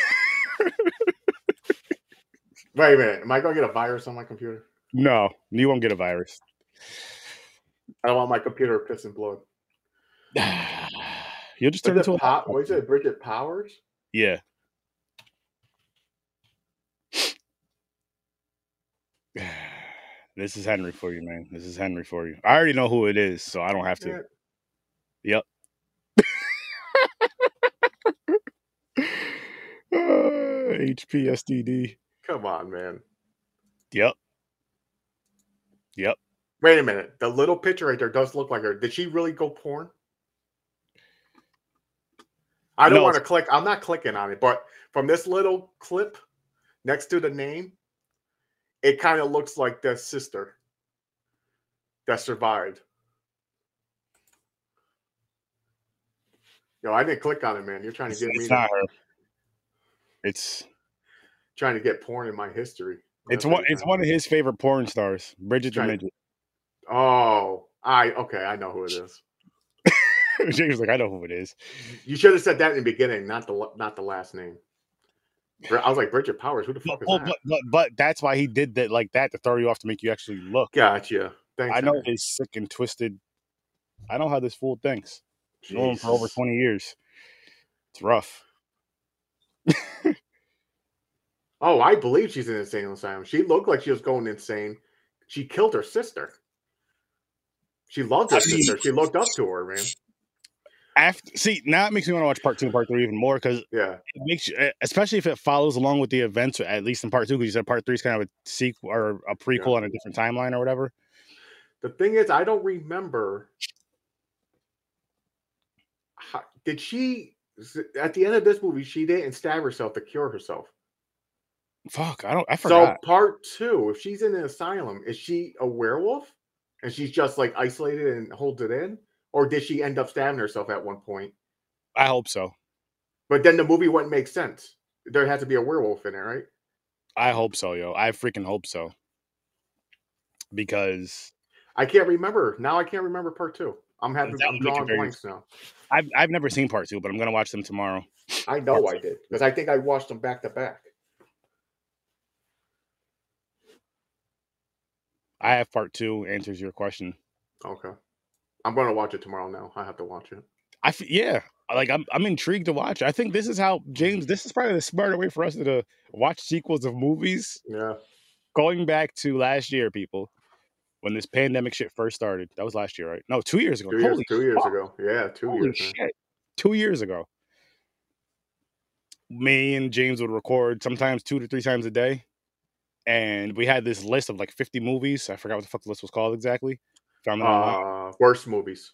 [SPEAKER 2] Wait a minute. Am I gonna get a virus on my computer?
[SPEAKER 1] No, you won't get a virus.
[SPEAKER 2] I don't want my computer pissing blood. [SIGHS]
[SPEAKER 1] You'll just turn into
[SPEAKER 2] Bridget
[SPEAKER 1] a
[SPEAKER 2] Pow- what is it? Bridget Powers?
[SPEAKER 1] Yeah. This is Henry for you, man. This is Henry for you. I already know who it is, so I don't have to.
[SPEAKER 2] Yep.
[SPEAKER 1] Uh, [LAUGHS] HPSDD.
[SPEAKER 2] Come on, man.
[SPEAKER 1] Yep. Yep.
[SPEAKER 2] Wait a minute. The little picture right there does look like her. Did she really go porn? I don't
[SPEAKER 1] No.
[SPEAKER 2] want to click. I'm not clicking on it, but from this little clip next to the name, it kind of looks like the sister that survived. Yo, I didn't click on it, man. You're trying to
[SPEAKER 1] It's,
[SPEAKER 2] get me
[SPEAKER 1] it's
[SPEAKER 2] to-
[SPEAKER 1] not her. It's
[SPEAKER 2] trying to get porn in my history.
[SPEAKER 1] it's one it's one of his favorite porn stars, Bridget the Midget.
[SPEAKER 2] Oh, I okay. I know who it is. [LAUGHS]
[SPEAKER 1] Was like, I know who it is.
[SPEAKER 2] You should have said that in the beginning, not the not the last name. I was like Bridget Powers. Who the fuck is
[SPEAKER 1] Well,
[SPEAKER 2] that?
[SPEAKER 1] but, but but that's why he did that like that to throw you off to make you actually look.
[SPEAKER 2] Gotcha. Thanks.
[SPEAKER 1] I know
[SPEAKER 2] Henry.
[SPEAKER 1] his sick and twisted. I know how this fool thinks. Known him for over twenty years. It's rough. [LAUGHS]
[SPEAKER 2] Oh, I believe she's in an insane asylum. She looked like she was going insane. She killed her sister. She loved her sister. She looked up to her, man.
[SPEAKER 1] After see now it makes me want to watch part two and part three even more because
[SPEAKER 2] Yeah.
[SPEAKER 1] it makes you, especially if it follows along with the events at least in part two because you said part three is kind of a sequel or a prequel
[SPEAKER 2] Yeah.
[SPEAKER 1] on a different timeline or whatever.
[SPEAKER 2] The thing is, I don't remember. How, did she at the end of this movie? She didn't stab herself to cure herself.
[SPEAKER 1] Fuck, I don't. I forgot So
[SPEAKER 2] part two, if she's in an asylum, is she a werewolf and she's just like isolated and holds it in, or did she end up stabbing herself at one point?
[SPEAKER 1] I hope so.
[SPEAKER 2] But then the movie wouldn't make sense. There had to be a werewolf in it, right?
[SPEAKER 1] I hope so, yo. I freaking hope so. Because
[SPEAKER 2] I can't remember now. I can't remember part two. I'm having I'm
[SPEAKER 1] would make it
[SPEAKER 2] drawing blanks now.
[SPEAKER 1] I've I've never seen part two, but I'm gonna watch them tomorrow.
[SPEAKER 2] I know I did because I think I watched them back to back.
[SPEAKER 1] I have part two answers your question.
[SPEAKER 2] Okay, I'm gonna watch it tomorrow. Now I have to watch it.
[SPEAKER 1] I f- yeah, like I'm I'm intrigued to watch. I think this is how James. Mm-hmm. This is probably the smarter way for us to, to watch sequels of movies.
[SPEAKER 2] Yeah,
[SPEAKER 1] Going back to last year, people, when this pandemic shit first started. That was last year, right? No, two years ago.
[SPEAKER 2] two years,
[SPEAKER 1] Holy
[SPEAKER 2] two years ago. Yeah, two
[SPEAKER 1] Holy
[SPEAKER 2] years. man.
[SPEAKER 1] shit. Two years ago. Me and James would record sometimes two to three times a day. And we had this list of like 50 movies. I forgot what the fuck the list was called exactly. Found.
[SPEAKER 2] Uh, worst movies.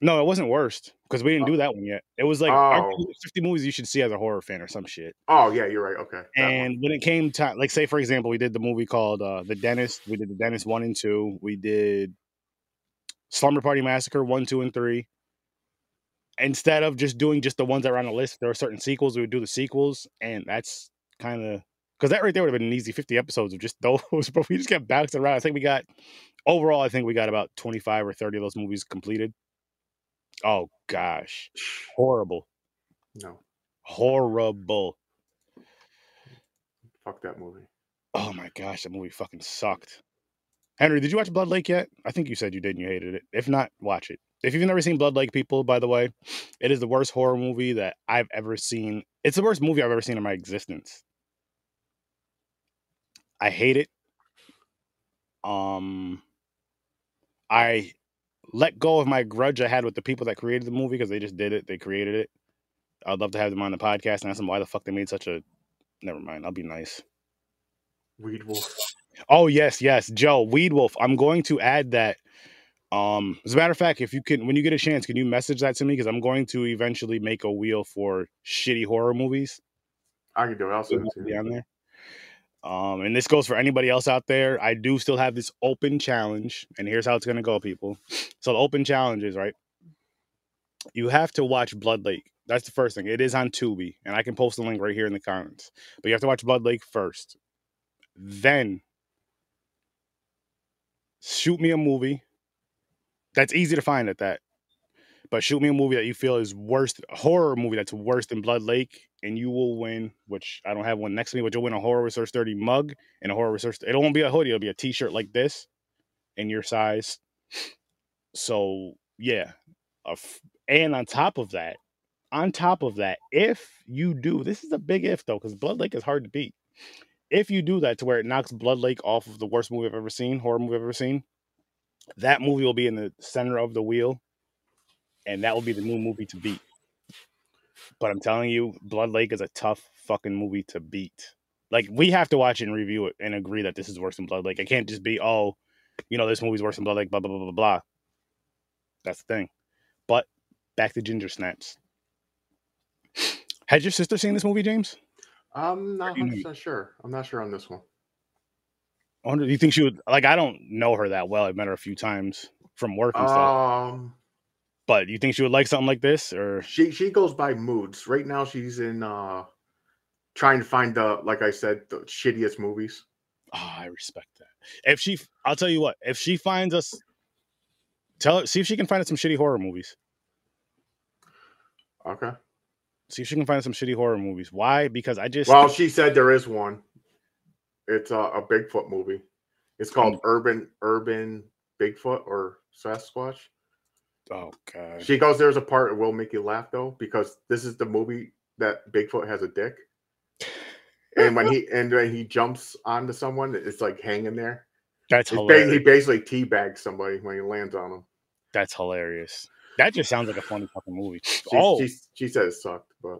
[SPEAKER 1] No, it wasn't worst because we didn't
[SPEAKER 2] Oh.
[SPEAKER 1] do that one yet. It was like
[SPEAKER 2] Oh.
[SPEAKER 1] 50 movies you should see as a horror fan or some shit.
[SPEAKER 2] Oh yeah, you're right. Okay.
[SPEAKER 1] And when it came time, like say for example, we did the movie called uh, The Dentist. We did The Dentist one and two. We did Slumber Party Massacre one, two, and three. Instead of just doing just the ones that were on the list, there were certain sequels. We would do the sequels, and that's kind of because that right there would have been an easy fifty episodes of just [LAUGHS] those. But we just kept bouncing around. I think we got overall. I think we got about twenty five or thirty of those movies completed. Oh gosh, horrible,
[SPEAKER 2] no,
[SPEAKER 1] horrible.
[SPEAKER 2] fuck that movie.
[SPEAKER 1] Oh my gosh, that movie fucking sucked. Henry, did you watch Blood Lake yet? I think you said you did and you hated it. If not, watch it. If you've never seen Blood Lake, people, by the way, it is the worst horror movie that I've ever seen. It's the worst movie I've ever seen in my existence. I hate it. Um, I let go of my grudge I had with the people that created the movie because they just did it. They created it. I'd love to have them on the podcast and ask them why the fuck they made such a. Never mind. I'll be nice.
[SPEAKER 2] Weed Wolf.
[SPEAKER 1] Oh yes, yes, Joe Weed Wolf. I'm going to add that. Um, as a matter of fact, if you can, when you get a chance, can you message that to me? Because I'm going to eventually make a wheel for shitty horror movies.
[SPEAKER 2] I can do it. I'll send it
[SPEAKER 1] to
[SPEAKER 2] you.
[SPEAKER 1] on there. Um, and this goes for anybody else out there. I do still have this open challenge, and here's how it's gonna go, people. So the open challenge is right. You have to watch Blood Lake. That's the first thing. It is on Tubi, and I can post the link right here in the comments. But you have to watch Blood Lake first. Then shoot me a movie. That's easy to find at that. But shoot me a movie that you feel is worse, a horror movie that's worse than Blood Lake, and you will win. Which I don't have one next to me, but you'll win a Horror Search 30 mug and a Horror Search. It won't be a hoodie, it'll be a t shirt like this in your size. So, yeah. And on top of that, on top of that, if you do, this is a big if though, because Blood Lake is hard to beat. If you do that to where it knocks Blood Lake off of the worst movie I've ever seen, horror movie I've ever seen, that movie will be in the center of the wheel, and that will be the new movie to beat. But I'm telling you, Blood Lake is a tough fucking movie to beat. Like we have to watch it and review it and agree that this is worse than Blood Lake. It can't just be, oh, you know, this movie's worse than Blood Lake, blah blah blah blah blah. That's the thing. But back to Ginger Snaps. Had your sister seen this movie, James?
[SPEAKER 2] I'm not 100 percent sure. I'm not sure on this one.
[SPEAKER 1] I wonder, do you think she would like? I don't know her that well. I've met her a few times from work and stuff.
[SPEAKER 2] Um,
[SPEAKER 1] But you think she would like something like this, or
[SPEAKER 2] she she goes by moods. Right now, she's in uh trying to find the like I said the shittiest movies.
[SPEAKER 1] oh, I respect that. If she, I'll tell you what. If she finds us, tell her, see if she can find us some shitty horror movies.
[SPEAKER 2] Okay.
[SPEAKER 1] See if she can find some shitty horror movies. Why? Because I just
[SPEAKER 2] Well, she said there is one. It's a, a Bigfoot movie. It's called Urban Urban Bigfoot or Sasquatch.
[SPEAKER 1] Oh god.
[SPEAKER 2] She goes, "There's a part that will make you laugh though, because this is the movie that Bigfoot has a dick, and when he and when he jumps onto someone, it's like hanging there.
[SPEAKER 1] That's
[SPEAKER 2] It's ba- he basically teabags somebody when he lands on them.
[SPEAKER 1] That's hilarious. That just sounds like a funny fucking movie.
[SPEAKER 2] She,
[SPEAKER 1] oh,
[SPEAKER 2] she, she said it sucked, but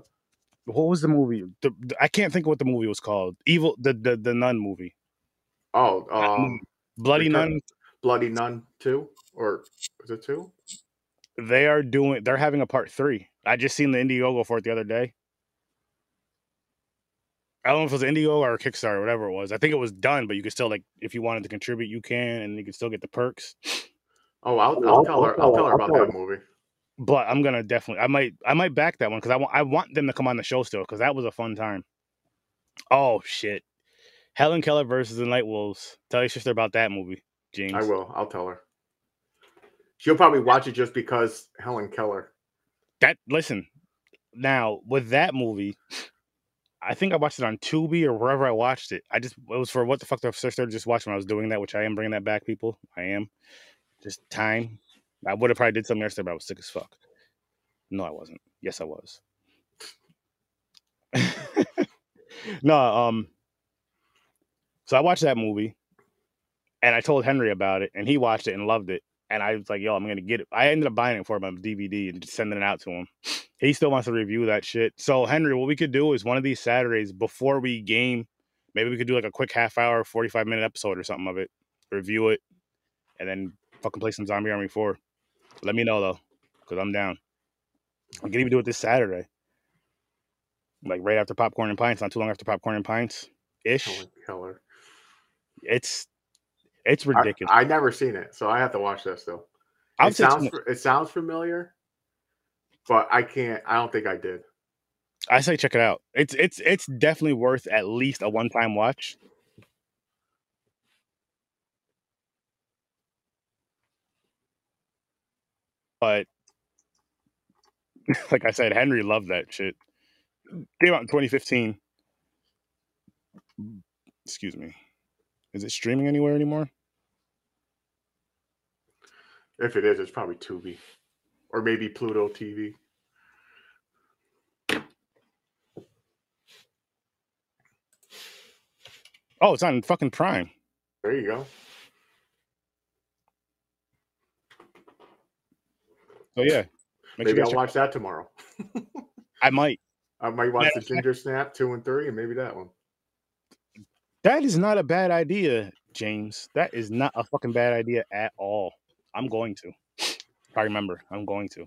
[SPEAKER 1] what was the movie? The, the- I can't think of what the movie was called. Evil, the the, the nun movie,
[SPEAKER 2] oh, um,
[SPEAKER 1] Bloody
[SPEAKER 2] Return-
[SPEAKER 1] Nun.
[SPEAKER 2] Bloody Nun two or is it two?
[SPEAKER 1] They are doing. They're having a part three. I just seen the Indiegogo for it the other day. I don't know if it was Indiegogo or Kickstarter, whatever it was. I think it was done, but you could still like, if you wanted to contribute, you can, and you can still get the perks.
[SPEAKER 2] Oh, I'll, I'll tell her. I'll tell her about that movie.
[SPEAKER 1] But I'm gonna definitely, I might, I might back that one because I want, I want them to come on the show still because that was a fun time. Oh shit, Helen Keller versus the Night Wolves. Tell your sister about that movie, James.
[SPEAKER 2] I will. I'll tell her. She'll probably watch it just because Helen Keller.
[SPEAKER 1] That listen, now with that movie, I think I watched it on Tubi or wherever I watched it. I just it was for what the fuck the sister just watched when I was doing that, which I am bringing that back, people. I am. Just time. I would have probably did something yesterday, but I was sick as fuck. No, I wasn't. Yes, I was. [LAUGHS] no, um. So I watched that movie, and I told Henry about it, and he watched it and loved it. And I was like, "Yo, I'm gonna get it." I ended up buying it for him on DVD and just sending it out to him. He still wants to review that shit. So Henry, what we could do is one of these Saturdays before we game, maybe we could do like a quick half hour, 45 minute episode or something of it, review it, and then fucking play some Zombie Army 4. Let me know though, because I'm down. I can even do it this Saturday. Like right after popcorn and pints, not too long after popcorn and pints ish. It's it's ridiculous.
[SPEAKER 2] I never seen it, so I have to watch that still.
[SPEAKER 1] I,
[SPEAKER 2] It
[SPEAKER 1] would say it's-
[SPEAKER 2] sounds it sounds familiar, but I can't. I don't think I did.
[SPEAKER 1] I say check it out. It's it's it's definitely worth at least a one time watch. But [LAUGHS] like I said, Henry loved that shit. Came out in 2015. Excuse me. Is it streaming anywhere anymore?
[SPEAKER 2] If it is, it's probably Tubi, or maybe Pluto TV.
[SPEAKER 1] Oh, it's on fucking Prime.
[SPEAKER 2] There you go.
[SPEAKER 1] So yeah, make
[SPEAKER 2] maybe
[SPEAKER 1] sure
[SPEAKER 2] I'll watch that tomorrow.
[SPEAKER 1] I might. [LAUGHS]
[SPEAKER 2] I might watch
[SPEAKER 1] Yeah.
[SPEAKER 2] the Ginger Snap two and three, and maybe that one.
[SPEAKER 1] That is not a bad idea, James. That is not a fucking bad idea at all. I'm going to. I remember. I'm going to.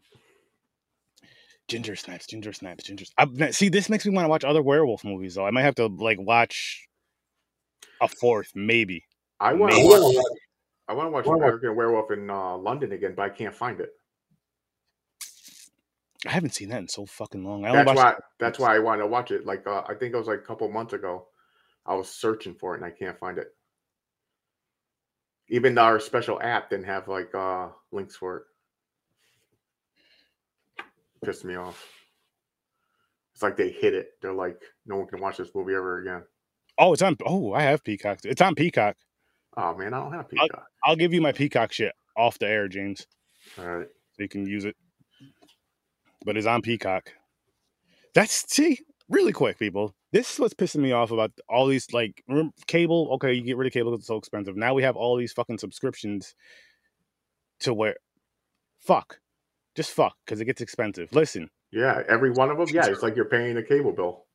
[SPEAKER 1] Ginger snaps, ginger snaps, ginger. I, see, this makes me want to watch other werewolf movies, though. I might have to like watch a fourth, maybe.
[SPEAKER 2] I want to watch. I want to watch American Werewolf in uh, London again, but I can't find it.
[SPEAKER 1] I haven't seen that in so fucking long. I
[SPEAKER 2] That's
[SPEAKER 1] watched.
[SPEAKER 2] why. That's why I wanted to watch it. Like uh, I think it was like a couple months ago. I was searching for it and I can't find it. Even our special app didn't have like uh links for it. Pissed me off. It's like they hid it. They're like, no one can watch this movie ever again.
[SPEAKER 1] Oh, it's on. Oh, I have Peacock. It's on Peacock.
[SPEAKER 2] Oh man, I don't have Peacock.
[SPEAKER 1] I'll give you my Peacock shit off the air, James,
[SPEAKER 2] All right.
[SPEAKER 1] so you can use it. But it's on Peacock. That's see, really quick, people. This is what's pissing me off about all these like cable. Okay, you get rid of cable because it's so expensive. Now we have all these fucking subscriptions to where, fuck, just fuck because it gets expensive. Listen,
[SPEAKER 2] Yeah, every one of them. Yeah, it's like you're paying a cable bill.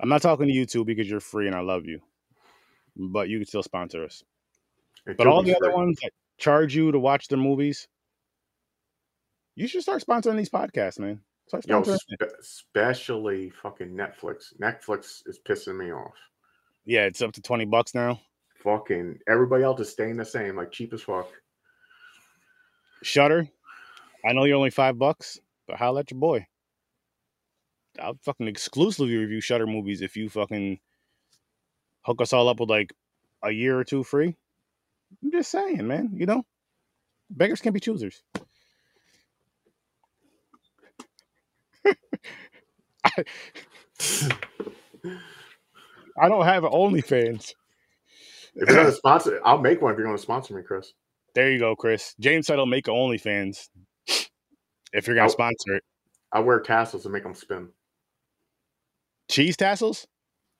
[SPEAKER 1] I'm not talking to you two because you're free and I love you, but you can still sponsor us.
[SPEAKER 2] It
[SPEAKER 1] But all the other ones that charge you to watch their movies, you should start sponsoring these podcasts, man. Start
[SPEAKER 2] Yo, spe- especially fucking Netflix. Netflix is pissing me off.
[SPEAKER 1] Yeah, it's up to twenty bucks now.
[SPEAKER 2] Fucking everybody else is staying the same, like cheap as fuck.
[SPEAKER 1] Shudder. I know you're only five bucks, but holla at your boy. I'll fucking exclusively review Shudder movies if you fucking hook us all up with like a year or two free. I'm just saying, man. You know, beggars can't be choosers. I don't have OnlyFans.
[SPEAKER 2] If you're gonna sponsor, I'll make one. If you're gonna sponsor me, Chris.
[SPEAKER 1] There you go, Chris. James said he'll make an OnlyFans if you're gonna
[SPEAKER 2] I'll-
[SPEAKER 1] sponsor it.
[SPEAKER 2] I wear tassels and make them spin.
[SPEAKER 1] Cheese tassels,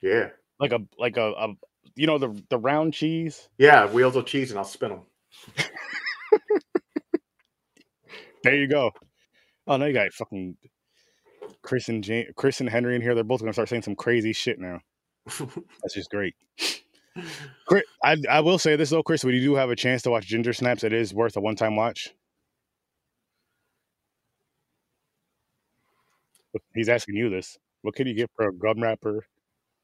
[SPEAKER 2] Yeah,
[SPEAKER 1] like a like a, a you know the the round cheese.
[SPEAKER 2] yeah, wheels of cheese, and I'll spin them. [LAUGHS]
[SPEAKER 1] There you go. Oh no, you got fucking Chris and James, Chris and Henry in here. They're both gonna start saying some crazy shit now. [LAUGHS] That's just great. Chris, I I will say this though, Chris. When you do have a chance to watch Ginger Snaps, it is worth a one time watch. He's asking you this. What can you get for a gum wrapper,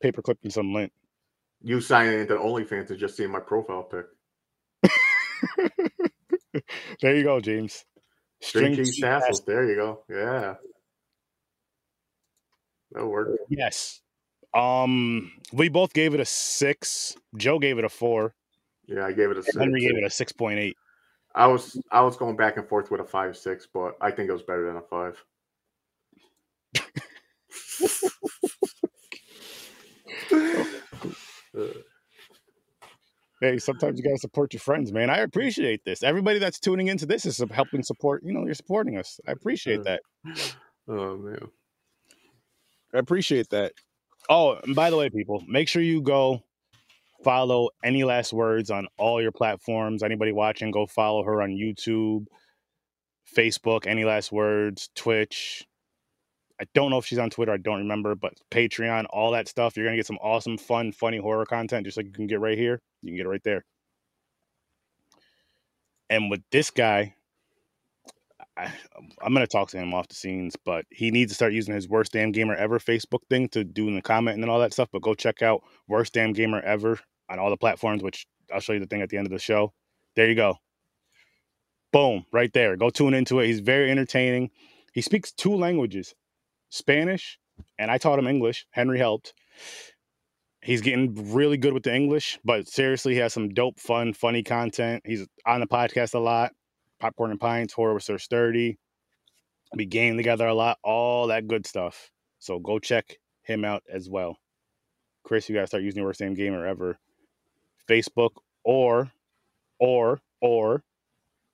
[SPEAKER 1] paperclip, and some lint?
[SPEAKER 2] you signing into OnlyFans and just seeing my profile pic. [LAUGHS]
[SPEAKER 1] there you go, James.
[SPEAKER 2] String cheese
[SPEAKER 1] cheese
[SPEAKER 2] tassels. There you go. Yeah, that'll work.
[SPEAKER 1] Yes. Um, we both gave it a six. Joe gave it a four.
[SPEAKER 2] Yeah, I gave it a six.
[SPEAKER 1] Henry gave it a six point eight.
[SPEAKER 2] I was I was going back and forth with a five six, but I think it was better than a five. [LAUGHS]
[SPEAKER 1] Hey, sometimes you gotta support your friends, man. I appreciate this. Everybody that's tuning into this is helping support. You know, you're supporting us. I appreciate that.
[SPEAKER 2] oh man.
[SPEAKER 1] I appreciate that. Oh, and by the way, people, make sure you go follow any last words on all your platforms. Anybody watching, go follow her on YouTube, Facebook, any last words, Twitch. I don't know if she's on Twitter. I don't remember, but Patreon, all that stuff. You're gonna get some awesome, fun, funny horror content, just like you can get right here. You can get it right there. And with this guy, I, I'm gonna talk to him off the scenes, but he needs to start using his worst damn gamer ever Facebook thing to do in the comment and all that stuff. But go check out worst damn gamer ever on all the platforms, which I'll show you the thing at the end of the show. There you go. Boom, right there. Go tune into it. He's very entertaining. He speaks two languages, Spanish, and I taught him English. Henry helped. He's getting really good with the English, but seriously, he has some dope, fun, funny content. He's on the podcast a lot. Popcorn and Pints, Horror with Sir Sturdy. We game together a lot, all that good stuff. So go check him out as well. Chris, you gotta start using your name gamer ever. Facebook or or or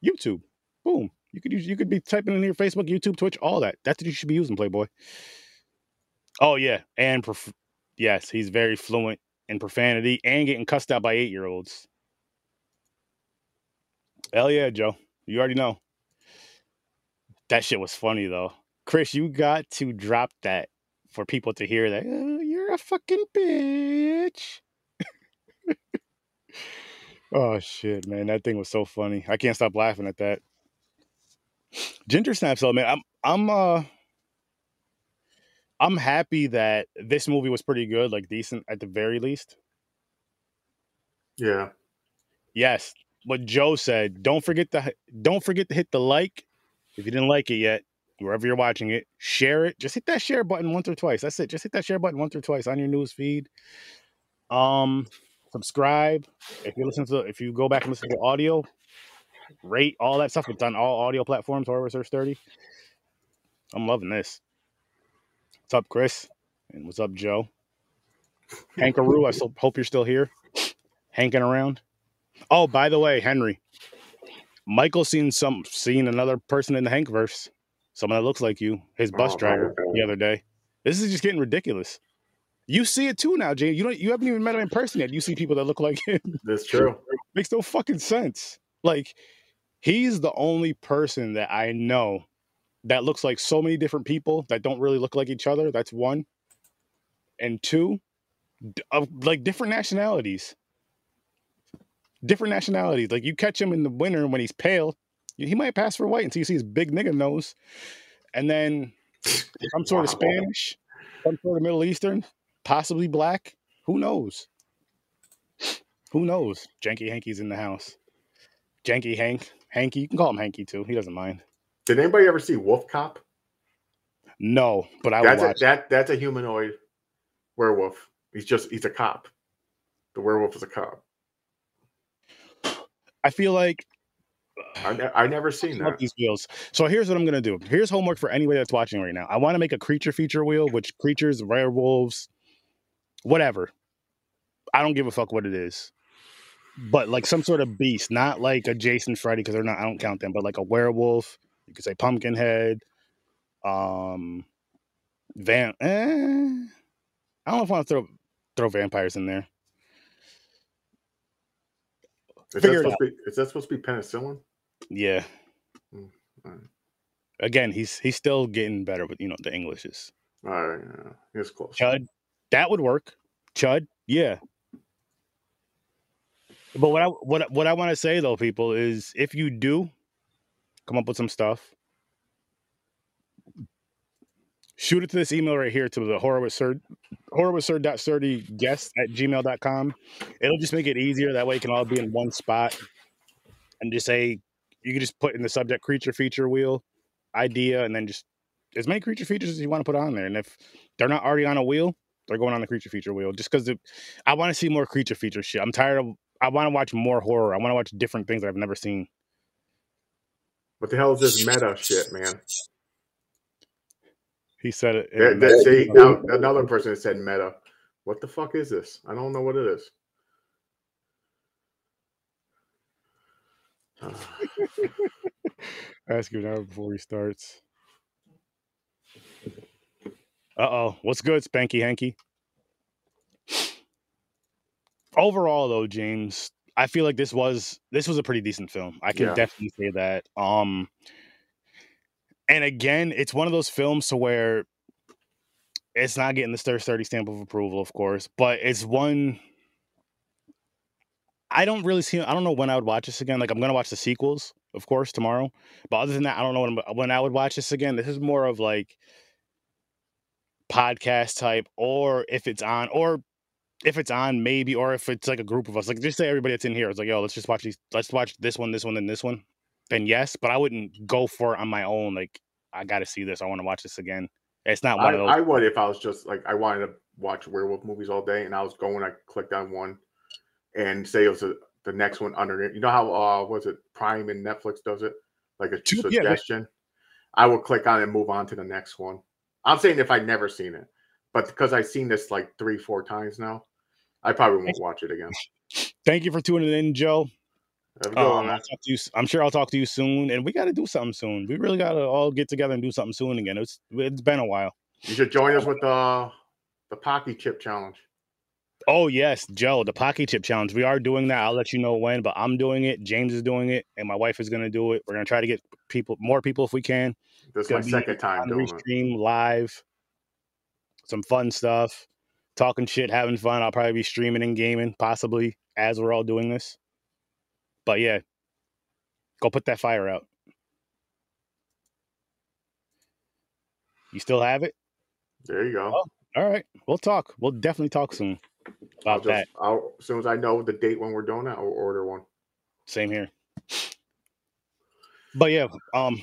[SPEAKER 1] YouTube. Boom. You could use you could be typing in your Facebook, YouTube, Twitch, all that. That's what you should be using, Playboy. Oh yeah, and prof- yes, he's very fluent in profanity and getting cussed out by eight year olds. Hell yeah, Joe. You already know. That shit was funny though. Chris, you got to drop that for people to hear that. "Oh, you're a fucking bitch. [LAUGHS] oh shit, man. That thing was so funny. I can't stop laughing at that. Ginger Snaps though, man. I'm I'm uh I'm happy that this movie was pretty good, like decent at the very least.
[SPEAKER 2] Yeah.
[SPEAKER 1] Yes, what Joe said. Don't forget to don't forget to hit the like if you didn't like it yet. Wherever you're watching it, share it. Just hit that share button once or twice. That's it. Just hit that share button once or twice on your news feed. Um, subscribe. If you listen to, if you go back and listen to audio, rate all that stuff. It's on all audio platforms. Horror Search Thirty. I'm loving this. What's up, Chris? And what's up, Joe? Hankaroo, I still hope you're still here. Hanking around. Oh, by the way, Henry. Michael seen some seen another person in the Hankverse. Someone that looks like you, his bus
[SPEAKER 2] Oh,
[SPEAKER 1] driver the other day. This is just getting ridiculous. You see it too now, Jay. You don't you haven't even met him in person yet. You see people that look like him. [LAUGHS]
[SPEAKER 2] That's true.
[SPEAKER 1] Makes no fucking sense. Like, he's the only person that I know that looks like so many different people that don't really look like each other. That's one. And two, of like different nationalities. Different nationalities. Like you catch him in the winter when he's pale, he might pass for white until you see his big nigga nose. And then [LAUGHS] some sort of Spanish, some sort of Middle Eastern, possibly black. Who knows? Who knows? Janky Hanky's in the house. Janky Hank, Hanky, you can call him Hanky too. He doesn't mind.
[SPEAKER 2] Did anybody ever see Wolf Cop?
[SPEAKER 1] No, but I would
[SPEAKER 2] That's a, that that's a humanoid werewolf. He's just he's a cop. The werewolf is a cop.
[SPEAKER 1] I feel like
[SPEAKER 2] I, ne- I never seen that.
[SPEAKER 1] these wheels. So here's what I'm gonna do. Here's homework for anybody that's watching right now. I want to make a creature feature wheel, which creatures, werewolves, whatever. I don't give a fuck what it is. But like some sort of beast, not like a Jason Freddy, because they're not I don't count them, but like a werewolf. You could say pumpkinhead. Um Van eh, I don't know if I want to throw throw vampires in there.
[SPEAKER 2] Is that,
[SPEAKER 1] Figure it
[SPEAKER 2] supposed to be, is that supposed to be penicillin?
[SPEAKER 1] Yeah.
[SPEAKER 2] Mm, alright.
[SPEAKER 1] Again, he's he's still getting better with you know the Englishes.
[SPEAKER 2] All right, yeah, it's close.
[SPEAKER 1] Chud, that would work. Chud, yeah. But what I what what I want to say though, people, is if you do come up with some stuff, shoot it to this email right here to the horror with sir horror sir dot sturdy guest at gmail.com. It'll just make it easier. That way it can all be in one spot. And just say you can just put in the subject creature feature wheel idea and then just as many creature features as you want to put on there. And if they're not already on a wheel, they're going on the creature feature wheel just because I want to see more creature feature shit. I'm tired of. I want to watch more horror. I want to watch different things I've never seen.
[SPEAKER 2] What the hell is this meta shit, man?
[SPEAKER 1] He said it. in
[SPEAKER 2] There-
[SPEAKER 1] a
[SPEAKER 2] there-
[SPEAKER 1] message.
[SPEAKER 2] see, now another person said meta. What the fuck is this? I don't know what it is. [SIGHS]
[SPEAKER 1] Ask him now before he starts. Uh oh, what's good, Spanky Hanky? Overall, though, James, I feel like this was this was a pretty decent film. I can
[SPEAKER 2] Yeah.
[SPEAKER 1] definitely say that. Um, and again, it's one of those films to where it's not getting the stir sturdy stamp of approval, of course, but it's one. I don't really see. I don't know when I would watch this again. Like I'm gonna watch the sequels, of course, tomorrow. But other than that, I don't know when, when I would watch this again. This is more of like podcast type, or if it's on, or if it's on, maybe, or if it's like a group of us. Like just say everybody that's in here. It's like, yo, let's just watch these. Let's watch this one, this one, and this one. Then yes, but I wouldn't go for it on my own. Like I got to see this. I want to watch this again. It's not one
[SPEAKER 2] I,
[SPEAKER 1] of those.
[SPEAKER 2] I would if I was just like I wanted to watch werewolf movies all day, and I was going. I clicked on one, and say it was a, the next one underneath. You know how uh was it Prime and Netflix does it like a
[SPEAKER 1] Two- yeah,
[SPEAKER 2] suggestion? I will click on it and move on to the next one. I'm saying if I'd never seen it, but because I've seen this like three, four times now, I probably won't watch it again. [LAUGHS]
[SPEAKER 1] Thank you for tuning in, Joe. Um,
[SPEAKER 2] man.
[SPEAKER 1] I'll talk to you, I'm sure I'll talk to you soon, and we got to do something soon. We really got to all get together and do something soon again. It's it's been a while.
[SPEAKER 2] You should join us with the the Paqui Chip Challenge.
[SPEAKER 1] Oh yes, Joe, the Paqui Chip Challenge. We are doing that. I'll let you know when, but I'm doing it. James is doing it, and my wife is going to do it. We're going to try to get people, more people if we can.
[SPEAKER 2] This is my second time doing it.
[SPEAKER 1] restream live. Some fun stuff, talking shit, having fun. I'll probably be streaming and gaming, possibly as we're all doing this. But yeah, go put that fire out. You still have it?
[SPEAKER 2] There you go.
[SPEAKER 1] Oh, All right, we'll talk. We'll definitely talk soon
[SPEAKER 2] I'll
[SPEAKER 1] about
[SPEAKER 2] just,
[SPEAKER 1] that.
[SPEAKER 2] I'll, as soon as I know the date when we're doing that, I'll order one.
[SPEAKER 1] Same here. But yeah, um,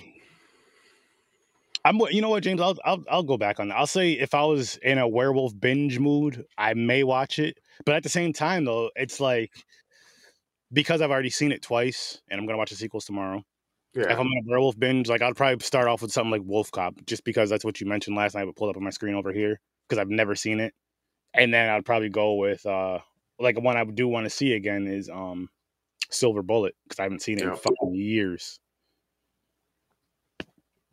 [SPEAKER 1] I'm. You know what, James? I'll I'll I'll go back on that. I'll say if I was in a werewolf binge mood, I may watch it. But at the same time, though, it's like because I've already seen it twice, and I'm gonna watch the sequels tomorrow. If I'm in a werewolf binge, like I'd probably start off with something like Wolf Cop, just because that's what you mentioned last night. But pulled up on my screen over here because I've never seen it, and then I'd probably go with uh like one I do want to see again is um Silver Bullet because I haven't seen it in fucking years.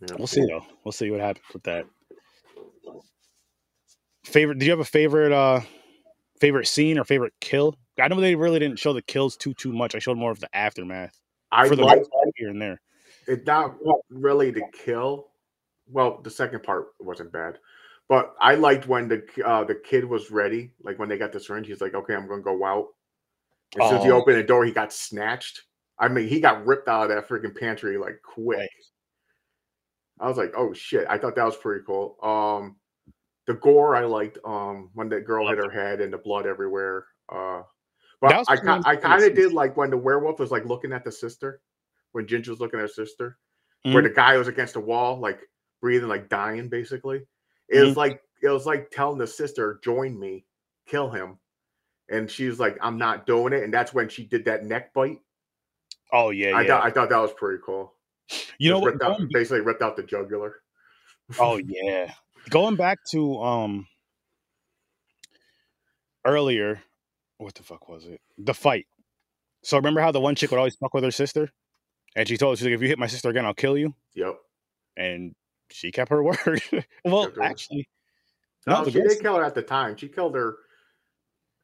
[SPEAKER 2] yeah.
[SPEAKER 1] We'll see though. We'll see what happens with that. Favorite? Do you have a favorite uh favorite scene or favorite kill? I know they really didn't show the kills too too much. I showed more of the aftermath
[SPEAKER 2] I
[SPEAKER 1] for the
[SPEAKER 2] like
[SPEAKER 1] here and there.
[SPEAKER 2] it not really the kill. Well, the second part wasn't bad, but I liked when the uh, the kid was ready. Like when they got the syringe, he's like, "Okay, I'm gonna go out." As soon as he
[SPEAKER 1] Oh.
[SPEAKER 2] opened the door, he got snatched. I mean, he got ripped out of that freaking pantry like quick.
[SPEAKER 1] Right.
[SPEAKER 2] I was like, "Oh shit!" I thought that was pretty cool. Um, the gore I liked. Um, when that girl hit her head and the blood everywhere. Uh, but I I kind of did like when the werewolf was like looking at the sister, when Ginger was looking at her sister
[SPEAKER 1] Mm-hmm.
[SPEAKER 2] where the guy was against the wall, like breathing, like dying, basically. It
[SPEAKER 1] Mm-hmm.
[SPEAKER 2] was like it was like telling the sister, "Join me, kill him," and she was like, "I'm not doing it." And that's when she did that neck bite.
[SPEAKER 1] Oh yeah,
[SPEAKER 2] I
[SPEAKER 1] yeah.
[SPEAKER 2] thought I thought that was pretty cool.
[SPEAKER 1] you know
[SPEAKER 2] Just ripped out, basically ripped out the jugular.
[SPEAKER 1] oh [LAUGHS] yeah. Going back to um earlier, what the fuck was it? The fight. So remember how the one chick would always fuck with her sister, and she told her, she's like, "If you hit my sister again, I'll kill you."
[SPEAKER 2] Yep.
[SPEAKER 1] And she kept her [LAUGHS] word. well,
[SPEAKER 2] her-
[SPEAKER 1] actually,
[SPEAKER 2] No,
[SPEAKER 1] no, the
[SPEAKER 2] she
[SPEAKER 1] girl-
[SPEAKER 2] did kill her at the time. She killed her.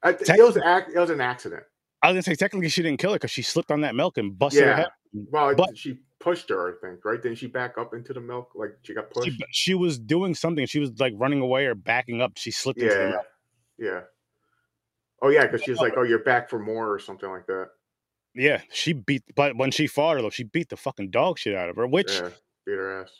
[SPEAKER 2] Th- it was ac- it was an accident.
[SPEAKER 1] I was gonna say technically she didn't kill her because she slipped on that milk and busted her head.
[SPEAKER 2] Well,
[SPEAKER 1] But-
[SPEAKER 2] she pushed her, I think, right? Didn't she back up into the milk? Like she got pushed?
[SPEAKER 1] She, she was doing something. She was like running away or backing up. She slipped into the
[SPEAKER 2] yeah.
[SPEAKER 1] milk.
[SPEAKER 2] Yeah. Oh, yeah, because she's like, oh, you're back for more or something like that.
[SPEAKER 1] Yeah, she beat. But when she fought her, though, she beat the fucking dog shit out of her. Which
[SPEAKER 2] Yeah. Beat her ass.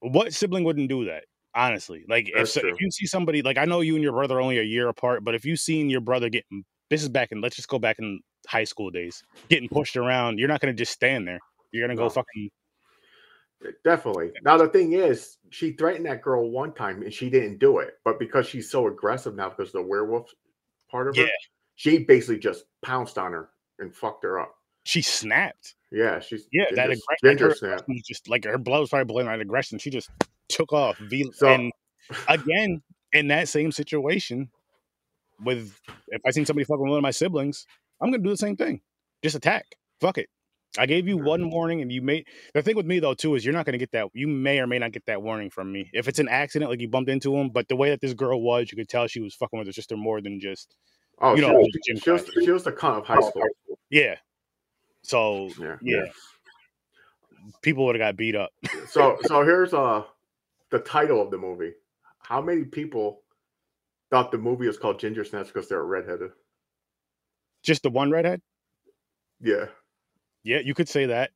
[SPEAKER 1] what sibling wouldn't do that? Honestly, like if, if you see somebody like I know you and your brother are only a year apart, but if you seen your brother getting mm, this is back in let's just go back in high school days, getting pushed around, you're not gonna just stand there. You're gonna go fucking eh,
[SPEAKER 2] Definitely. Now, the thing is, she threatened that girl one time and she didn't do it. But because she's so aggressive now because of the werewolf part of her,
[SPEAKER 1] Yeah.
[SPEAKER 2] She basically just pounced on her and fucked her up.
[SPEAKER 1] she snapped.
[SPEAKER 2] Yeah, she's
[SPEAKER 1] Yeah, that
[SPEAKER 2] ginger,
[SPEAKER 1] aggression,
[SPEAKER 2] snap.
[SPEAKER 1] just like her blood was probably boiling that aggression. She just took off.
[SPEAKER 2] So-
[SPEAKER 1] and again, in that same situation, with if I seen somebody fucking with one of my siblings, I'm gonna do the same thing. Just attack. Fuck it. I gave you one warning, and you may. the thing with me though too is you're not gonna get that. You may or may not get that warning from me if it's an accident, like you bumped into him. But the way that this girl was, you could tell she was fucking with her sister more than just
[SPEAKER 2] Oh,
[SPEAKER 1] You
[SPEAKER 2] she,
[SPEAKER 1] know,
[SPEAKER 2] was,
[SPEAKER 1] gym
[SPEAKER 2] she, was, she was the cunt of high school.
[SPEAKER 1] yeah. So
[SPEAKER 2] Yeah.
[SPEAKER 1] yeah, people would have got beat up. [LAUGHS]
[SPEAKER 2] So, so here's uh the title of the movie. How many people thought the movie was called Ginger Snaps because they're redheaded?
[SPEAKER 1] Just the one redhead.
[SPEAKER 2] Yeah.
[SPEAKER 1] Yeah, you could say that.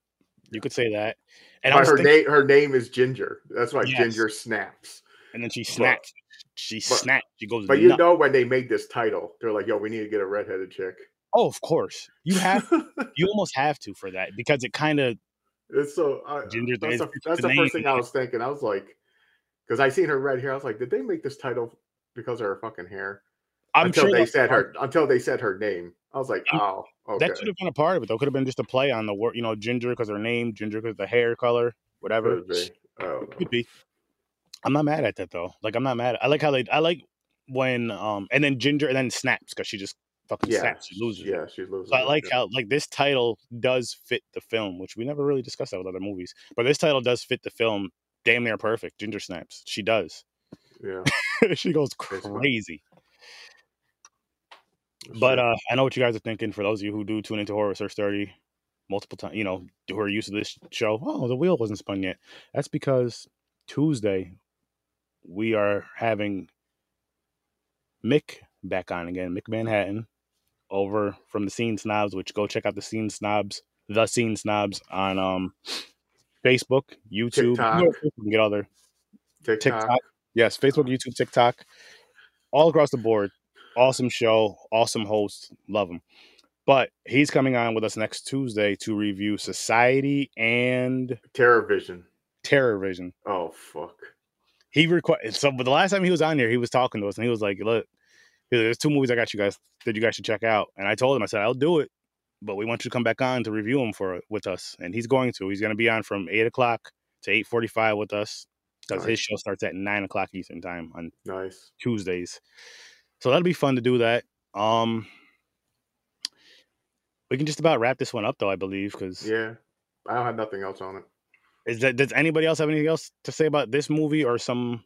[SPEAKER 1] You could say that. And I
[SPEAKER 2] her
[SPEAKER 1] thinking,
[SPEAKER 2] name her name is Ginger. That's why
[SPEAKER 1] Yes.
[SPEAKER 2] Ginger Snaps.
[SPEAKER 1] and then she snapped. She
[SPEAKER 2] but-
[SPEAKER 1] snapped. She goes.
[SPEAKER 2] But you
[SPEAKER 1] nuts.
[SPEAKER 2] know when they made this title, they're like, "Yo, we need to get a redheaded chick."
[SPEAKER 1] oh, of course, you have. [LAUGHS] you almost have to for that because it kind of.
[SPEAKER 2] It's so I, uh,
[SPEAKER 1] Ginger,
[SPEAKER 2] That's,
[SPEAKER 1] it's
[SPEAKER 2] that's
[SPEAKER 1] the
[SPEAKER 2] the first thing I was thinking. I was like, because I seen her red hair. I was like, did they make this title because of her fucking hair?
[SPEAKER 1] I'm
[SPEAKER 2] until
[SPEAKER 1] sure
[SPEAKER 2] they said
[SPEAKER 1] part-
[SPEAKER 2] her until they said her name. I was like, oh, okay.
[SPEAKER 1] That should have been a part of it though. Could have been just a play on the word, you know, ginger because her name, ginger because the hair color, whatever.
[SPEAKER 2] Could be. I don't know.
[SPEAKER 1] Could be. I'm not mad at that though. Like I'm not mad. I like how they. I like when um and then ginger and then snaps because she just fucking
[SPEAKER 2] Yeah,
[SPEAKER 1] snaps. She loses.
[SPEAKER 2] Yeah, she loses.
[SPEAKER 1] So I like how like this title does fit the film, which we never really discussed that with other movies. But this title does fit the film damn near perfect. Ginger snaps. She does.
[SPEAKER 2] Yeah. [LAUGHS]
[SPEAKER 1] she goes crazy. But uh I know what you guys are thinking. For those of you who do tune into Horror Search 30 multiple times, you know, who are used to this show, oh, the wheel wasn't spun yet. That's because Tuesday we are having Mick back on again, Mick Manhattan, over from the Scene Snobs, which go check out the Scene Snobs, the Scene Snobs on um Facebook, YouTube,
[SPEAKER 2] TikTok.
[SPEAKER 1] you can get other
[SPEAKER 2] TikTok.
[SPEAKER 1] TikTok. Yes, Facebook, YouTube, TikTok, all across the board. Awesome show, awesome host, love him. But he's coming on with us next Tuesday to review Society and
[SPEAKER 2] Terror Vision.
[SPEAKER 1] Terror Vision.
[SPEAKER 2] Oh fuck.
[SPEAKER 1] He requested so, but the last time he was on here, he was talking to us and he was like, "Look, there's two movies I got you guys that you guys should check out." And I told him, I said, "I'll do it, but we want you to come back on to review them for with us." And he's going to. He's going to be on from eight o'clock to eight forty-five with us because his show starts at nine o'clock Eastern time on
[SPEAKER 2] Nice.
[SPEAKER 1] Tuesdays. So that'll be fun to do that. Um we can just about wrap this one up though, I believe, because
[SPEAKER 2] Yeah. I don't have nothing else on it.
[SPEAKER 1] Is that does anybody else have anything else to say about this movie or some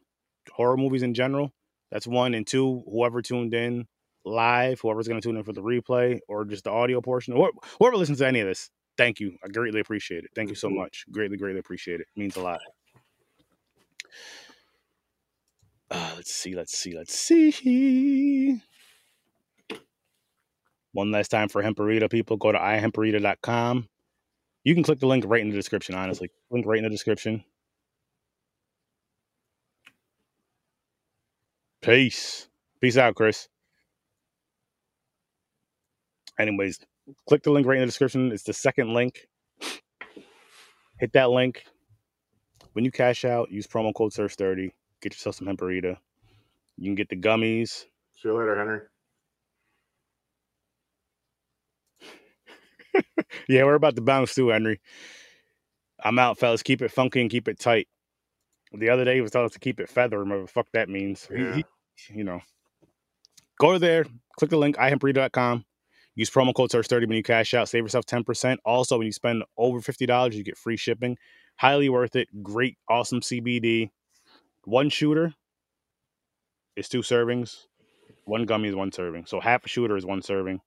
[SPEAKER 1] horror movies in general? That's one and two, whoever tuned in live, whoever's gonna tune in for the replay or just the audio portion, or whoever listens to any of this, thank you. I greatly appreciate it. Thank you so much. Greatly, greatly appreciate it. means a lot. Uh, let's see, let's see, let's see. One last time for Hemperita people, go to ihemperita.com. You can click the link right in the description, honestly. Link right in the description. Peace. Peace out, Chris. Anyways, click the link right in the description. It's the second link. Hit that link. When you cash out, use promo code SEARCH30. Get yourself some Hemperita. You can get the gummies.
[SPEAKER 2] See you later, Henry. [LAUGHS]
[SPEAKER 1] yeah, we're about to bounce too, Henry. I'm out, fellas. Keep it funky and keep it tight. The other day he was telling us to keep it feather, whatever the fuck that means. He-
[SPEAKER 2] Yeah.
[SPEAKER 1] he- you know. Go there, click the link, ihemperita.com. Use promo code SEARCH30 when you cash out. Save yourself 10%. Also, when you spend over $50, you get free shipping. Highly worth it. Great, awesome CBD. One shooter is two servings. One gummy is one serving. So half a shooter is one serving.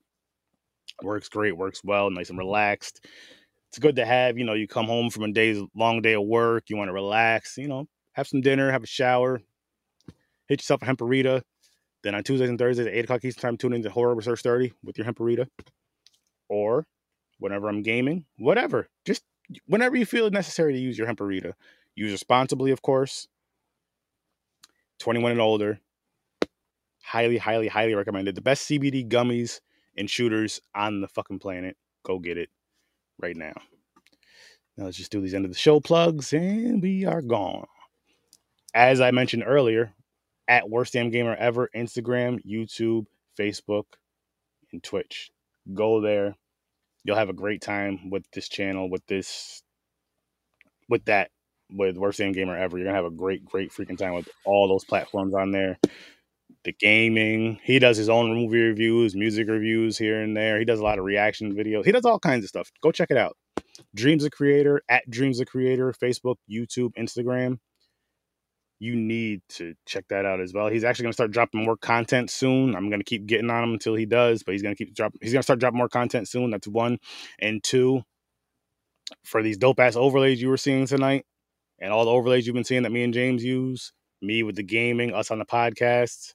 [SPEAKER 1] Works great, works well, nice and relaxed. It's good to have, you know, you come home from a day's long day of work, you want to relax, you know, have some dinner, have a shower, hit yourself a hemperita. Then on Tuesdays and Thursdays at 8 o'clock Eastern Time, tune into Horror Search 30 with your hemperita. Or whenever I'm gaming, whatever. Just whenever you feel it necessary to use your hemperita. Use responsibly, of course. 21 and older. Highly, highly, highly recommended. The best CBD gummies and shooters on the fucking planet. Go get it right now. Now let's just do these end of the show plugs and we are gone. As I mentioned earlier, at Worst Damn Gamer Ever, Instagram, YouTube, Facebook, and Twitch. Go there. You'll have a great time with this channel, with this, with that, with Worst Damn Gamer Ever. You're gonna have a great, great freaking time with all those platforms on there. The gaming. He does his own movie reviews, music reviews here and there. He does a lot of reaction videos. He does all kinds of stuff. Go check it out. Dreams of Creator at Dreams of Creator, Facebook, YouTube, Instagram you need to check that out as well. He's actually going to start dropping more content soon. I'm going to keep getting on him until he does, but he's going to keep dropping. He's going to start dropping more content soon. That's one. And two, for these dope ass overlays you were seeing tonight, and all the overlays you've been seeing that me and James use, me with the gaming, us on the podcast,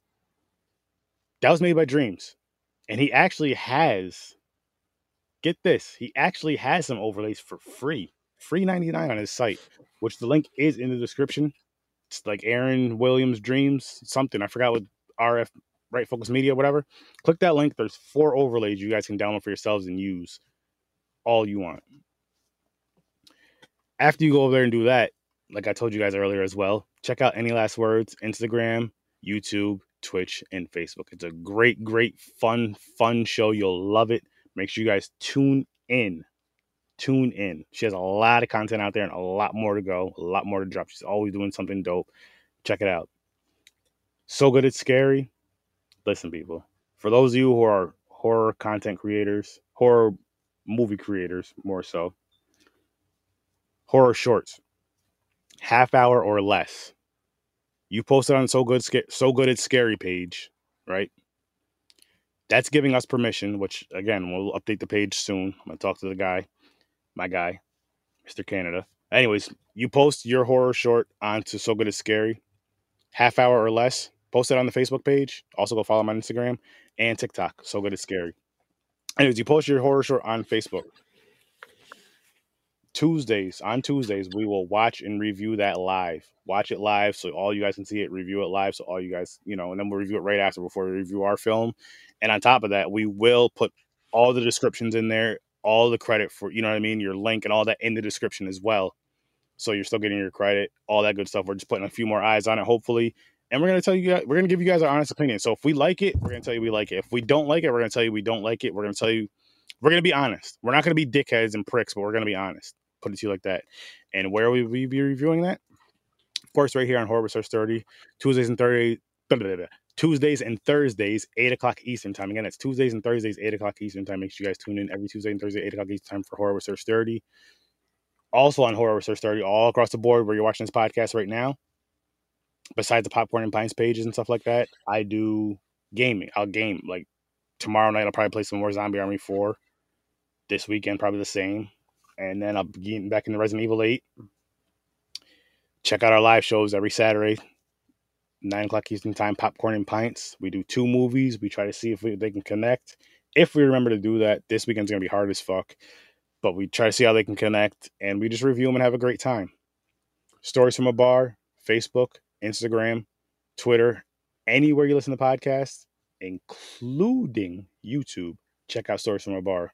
[SPEAKER 1] that was made by Dreams, and he actually has. Get this, he actually has some overlays for free, free 99 on his site, which the link is in the description it's like Aaron Williams Dreams, something. I forgot what RF Right Focus Media, whatever. Click that link. There's four overlays you guys can download for yourselves and use all you want. After you go over there and do that, like I told you guys earlier as well, check out Any Last Words, Instagram, YouTube, Twitch, and Facebook. It's a great, great, fun, fun show. You'll love it. Make sure you guys tune in tune in. She has a lot of content out there and a lot more to go, a lot more to drop. She's always doing something dope. Check it out. So good it's scary. Listen, people, for those of you who are horror content creators, horror movie creators, more so, horror shorts, half hour or less. You post it on So Good, So Good It's Scary page, right? That's giving us permission, which again, we'll update the page soon. I'm gonna talk to the guy my guy, Mr. Canada. Anyways, you post your horror short onto So Good It's Scary, half hour or less. Post it on the Facebook page. Also, go follow my Instagram and TikTok. So Good It's Scary. Anyways, you post your horror short on Facebook. Tuesdays, on Tuesdays, we will watch and review that live. Watch it live so all you guys can see it, review it live so all you guys, you know, and then we'll review it right after before we review our film. And on top of that, we will put all the descriptions in there, all the credit for, you know what I mean, your link and all that in the description as well. So you're still getting your credit, all that good stuff. We're just putting a few more eyes on it, hopefully. And we're gonna tell you guys, we're gonna give you guys our honest opinion. So if we like it, we're gonna tell you we like it. If we don't like it, we're gonna tell you we don't like it. We're gonna tell you we're gonna be honest. We're not gonna be dickheads and pricks, but we're gonna be honest. Put it to you like that. And where will we be reviewing that? Of course, right here on Horror Research 30, Tuesdays and 30, blah, blah, blah, Tuesdays and Thursdays, 8 o'clock Eastern time. Again, it's Tuesdays and Thursdays, 8 o'clock Eastern time. Make sure you guys tune in every Tuesday and Thursday, 8 o'clock Eastern time for Horror Research 30. Also on Horror Research 30, all across the board where you're watching this podcast right now, besides the Popcorn and Pints pages and stuff like that, I do gaming. I'll game. Like tomorrow night, I'll probably play some more Zombie Army 4. This weekend, probably the same. And then I'll be getting back into Resident Evil 8. Check out our live shows every Saturday, 9 o'clock Eastern Time, Popcorn and Pints. We do two movies. We try to see if we, they can connect. If we remember to do that, this weekend's going to be hard as fuck. But we try to see how they can connect. And we just review them and have a great time. Stories from a Bar, Facebook, Instagram, Twitter, anywhere you listen to podcasts, including YouTube. Check out Stories from a Bar.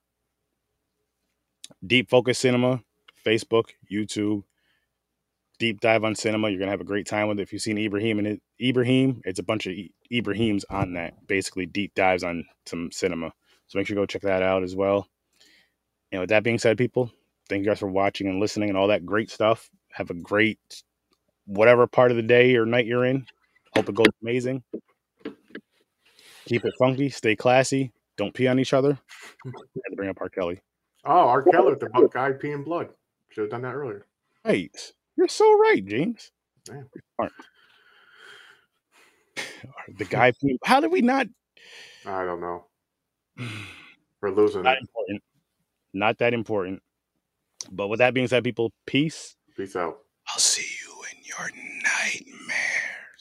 [SPEAKER 1] Deep Focus Cinema, Facebook, YouTube, deep dive on cinema. You're gonna have a great time with it. If you've seen Ibrahim and it, Ibrahim, it's a bunch of Ibrahims on that. Basically, deep dives on some cinema. So make sure you go check that out as well. And with that being said, people, thank you guys for watching and listening and all that great stuff. Have a great whatever part of the day or night you're in. Hope it goes amazing. Keep it funky. Stay classy. Don't pee on each other. I had to bring up R. Kelly.
[SPEAKER 2] Oh, R. Kelly with the guy peeing blood. Should have done that earlier.
[SPEAKER 1] Right. You're so right, James.
[SPEAKER 2] Yeah.
[SPEAKER 1] The guy. peeing- How did we not?
[SPEAKER 2] I don't know. [SIGHS] We're losing
[SPEAKER 1] Not
[SPEAKER 2] it.
[SPEAKER 1] important. Not that important. But with that being said, people, peace.
[SPEAKER 2] Peace out.
[SPEAKER 1] I'll see you in your nightmare.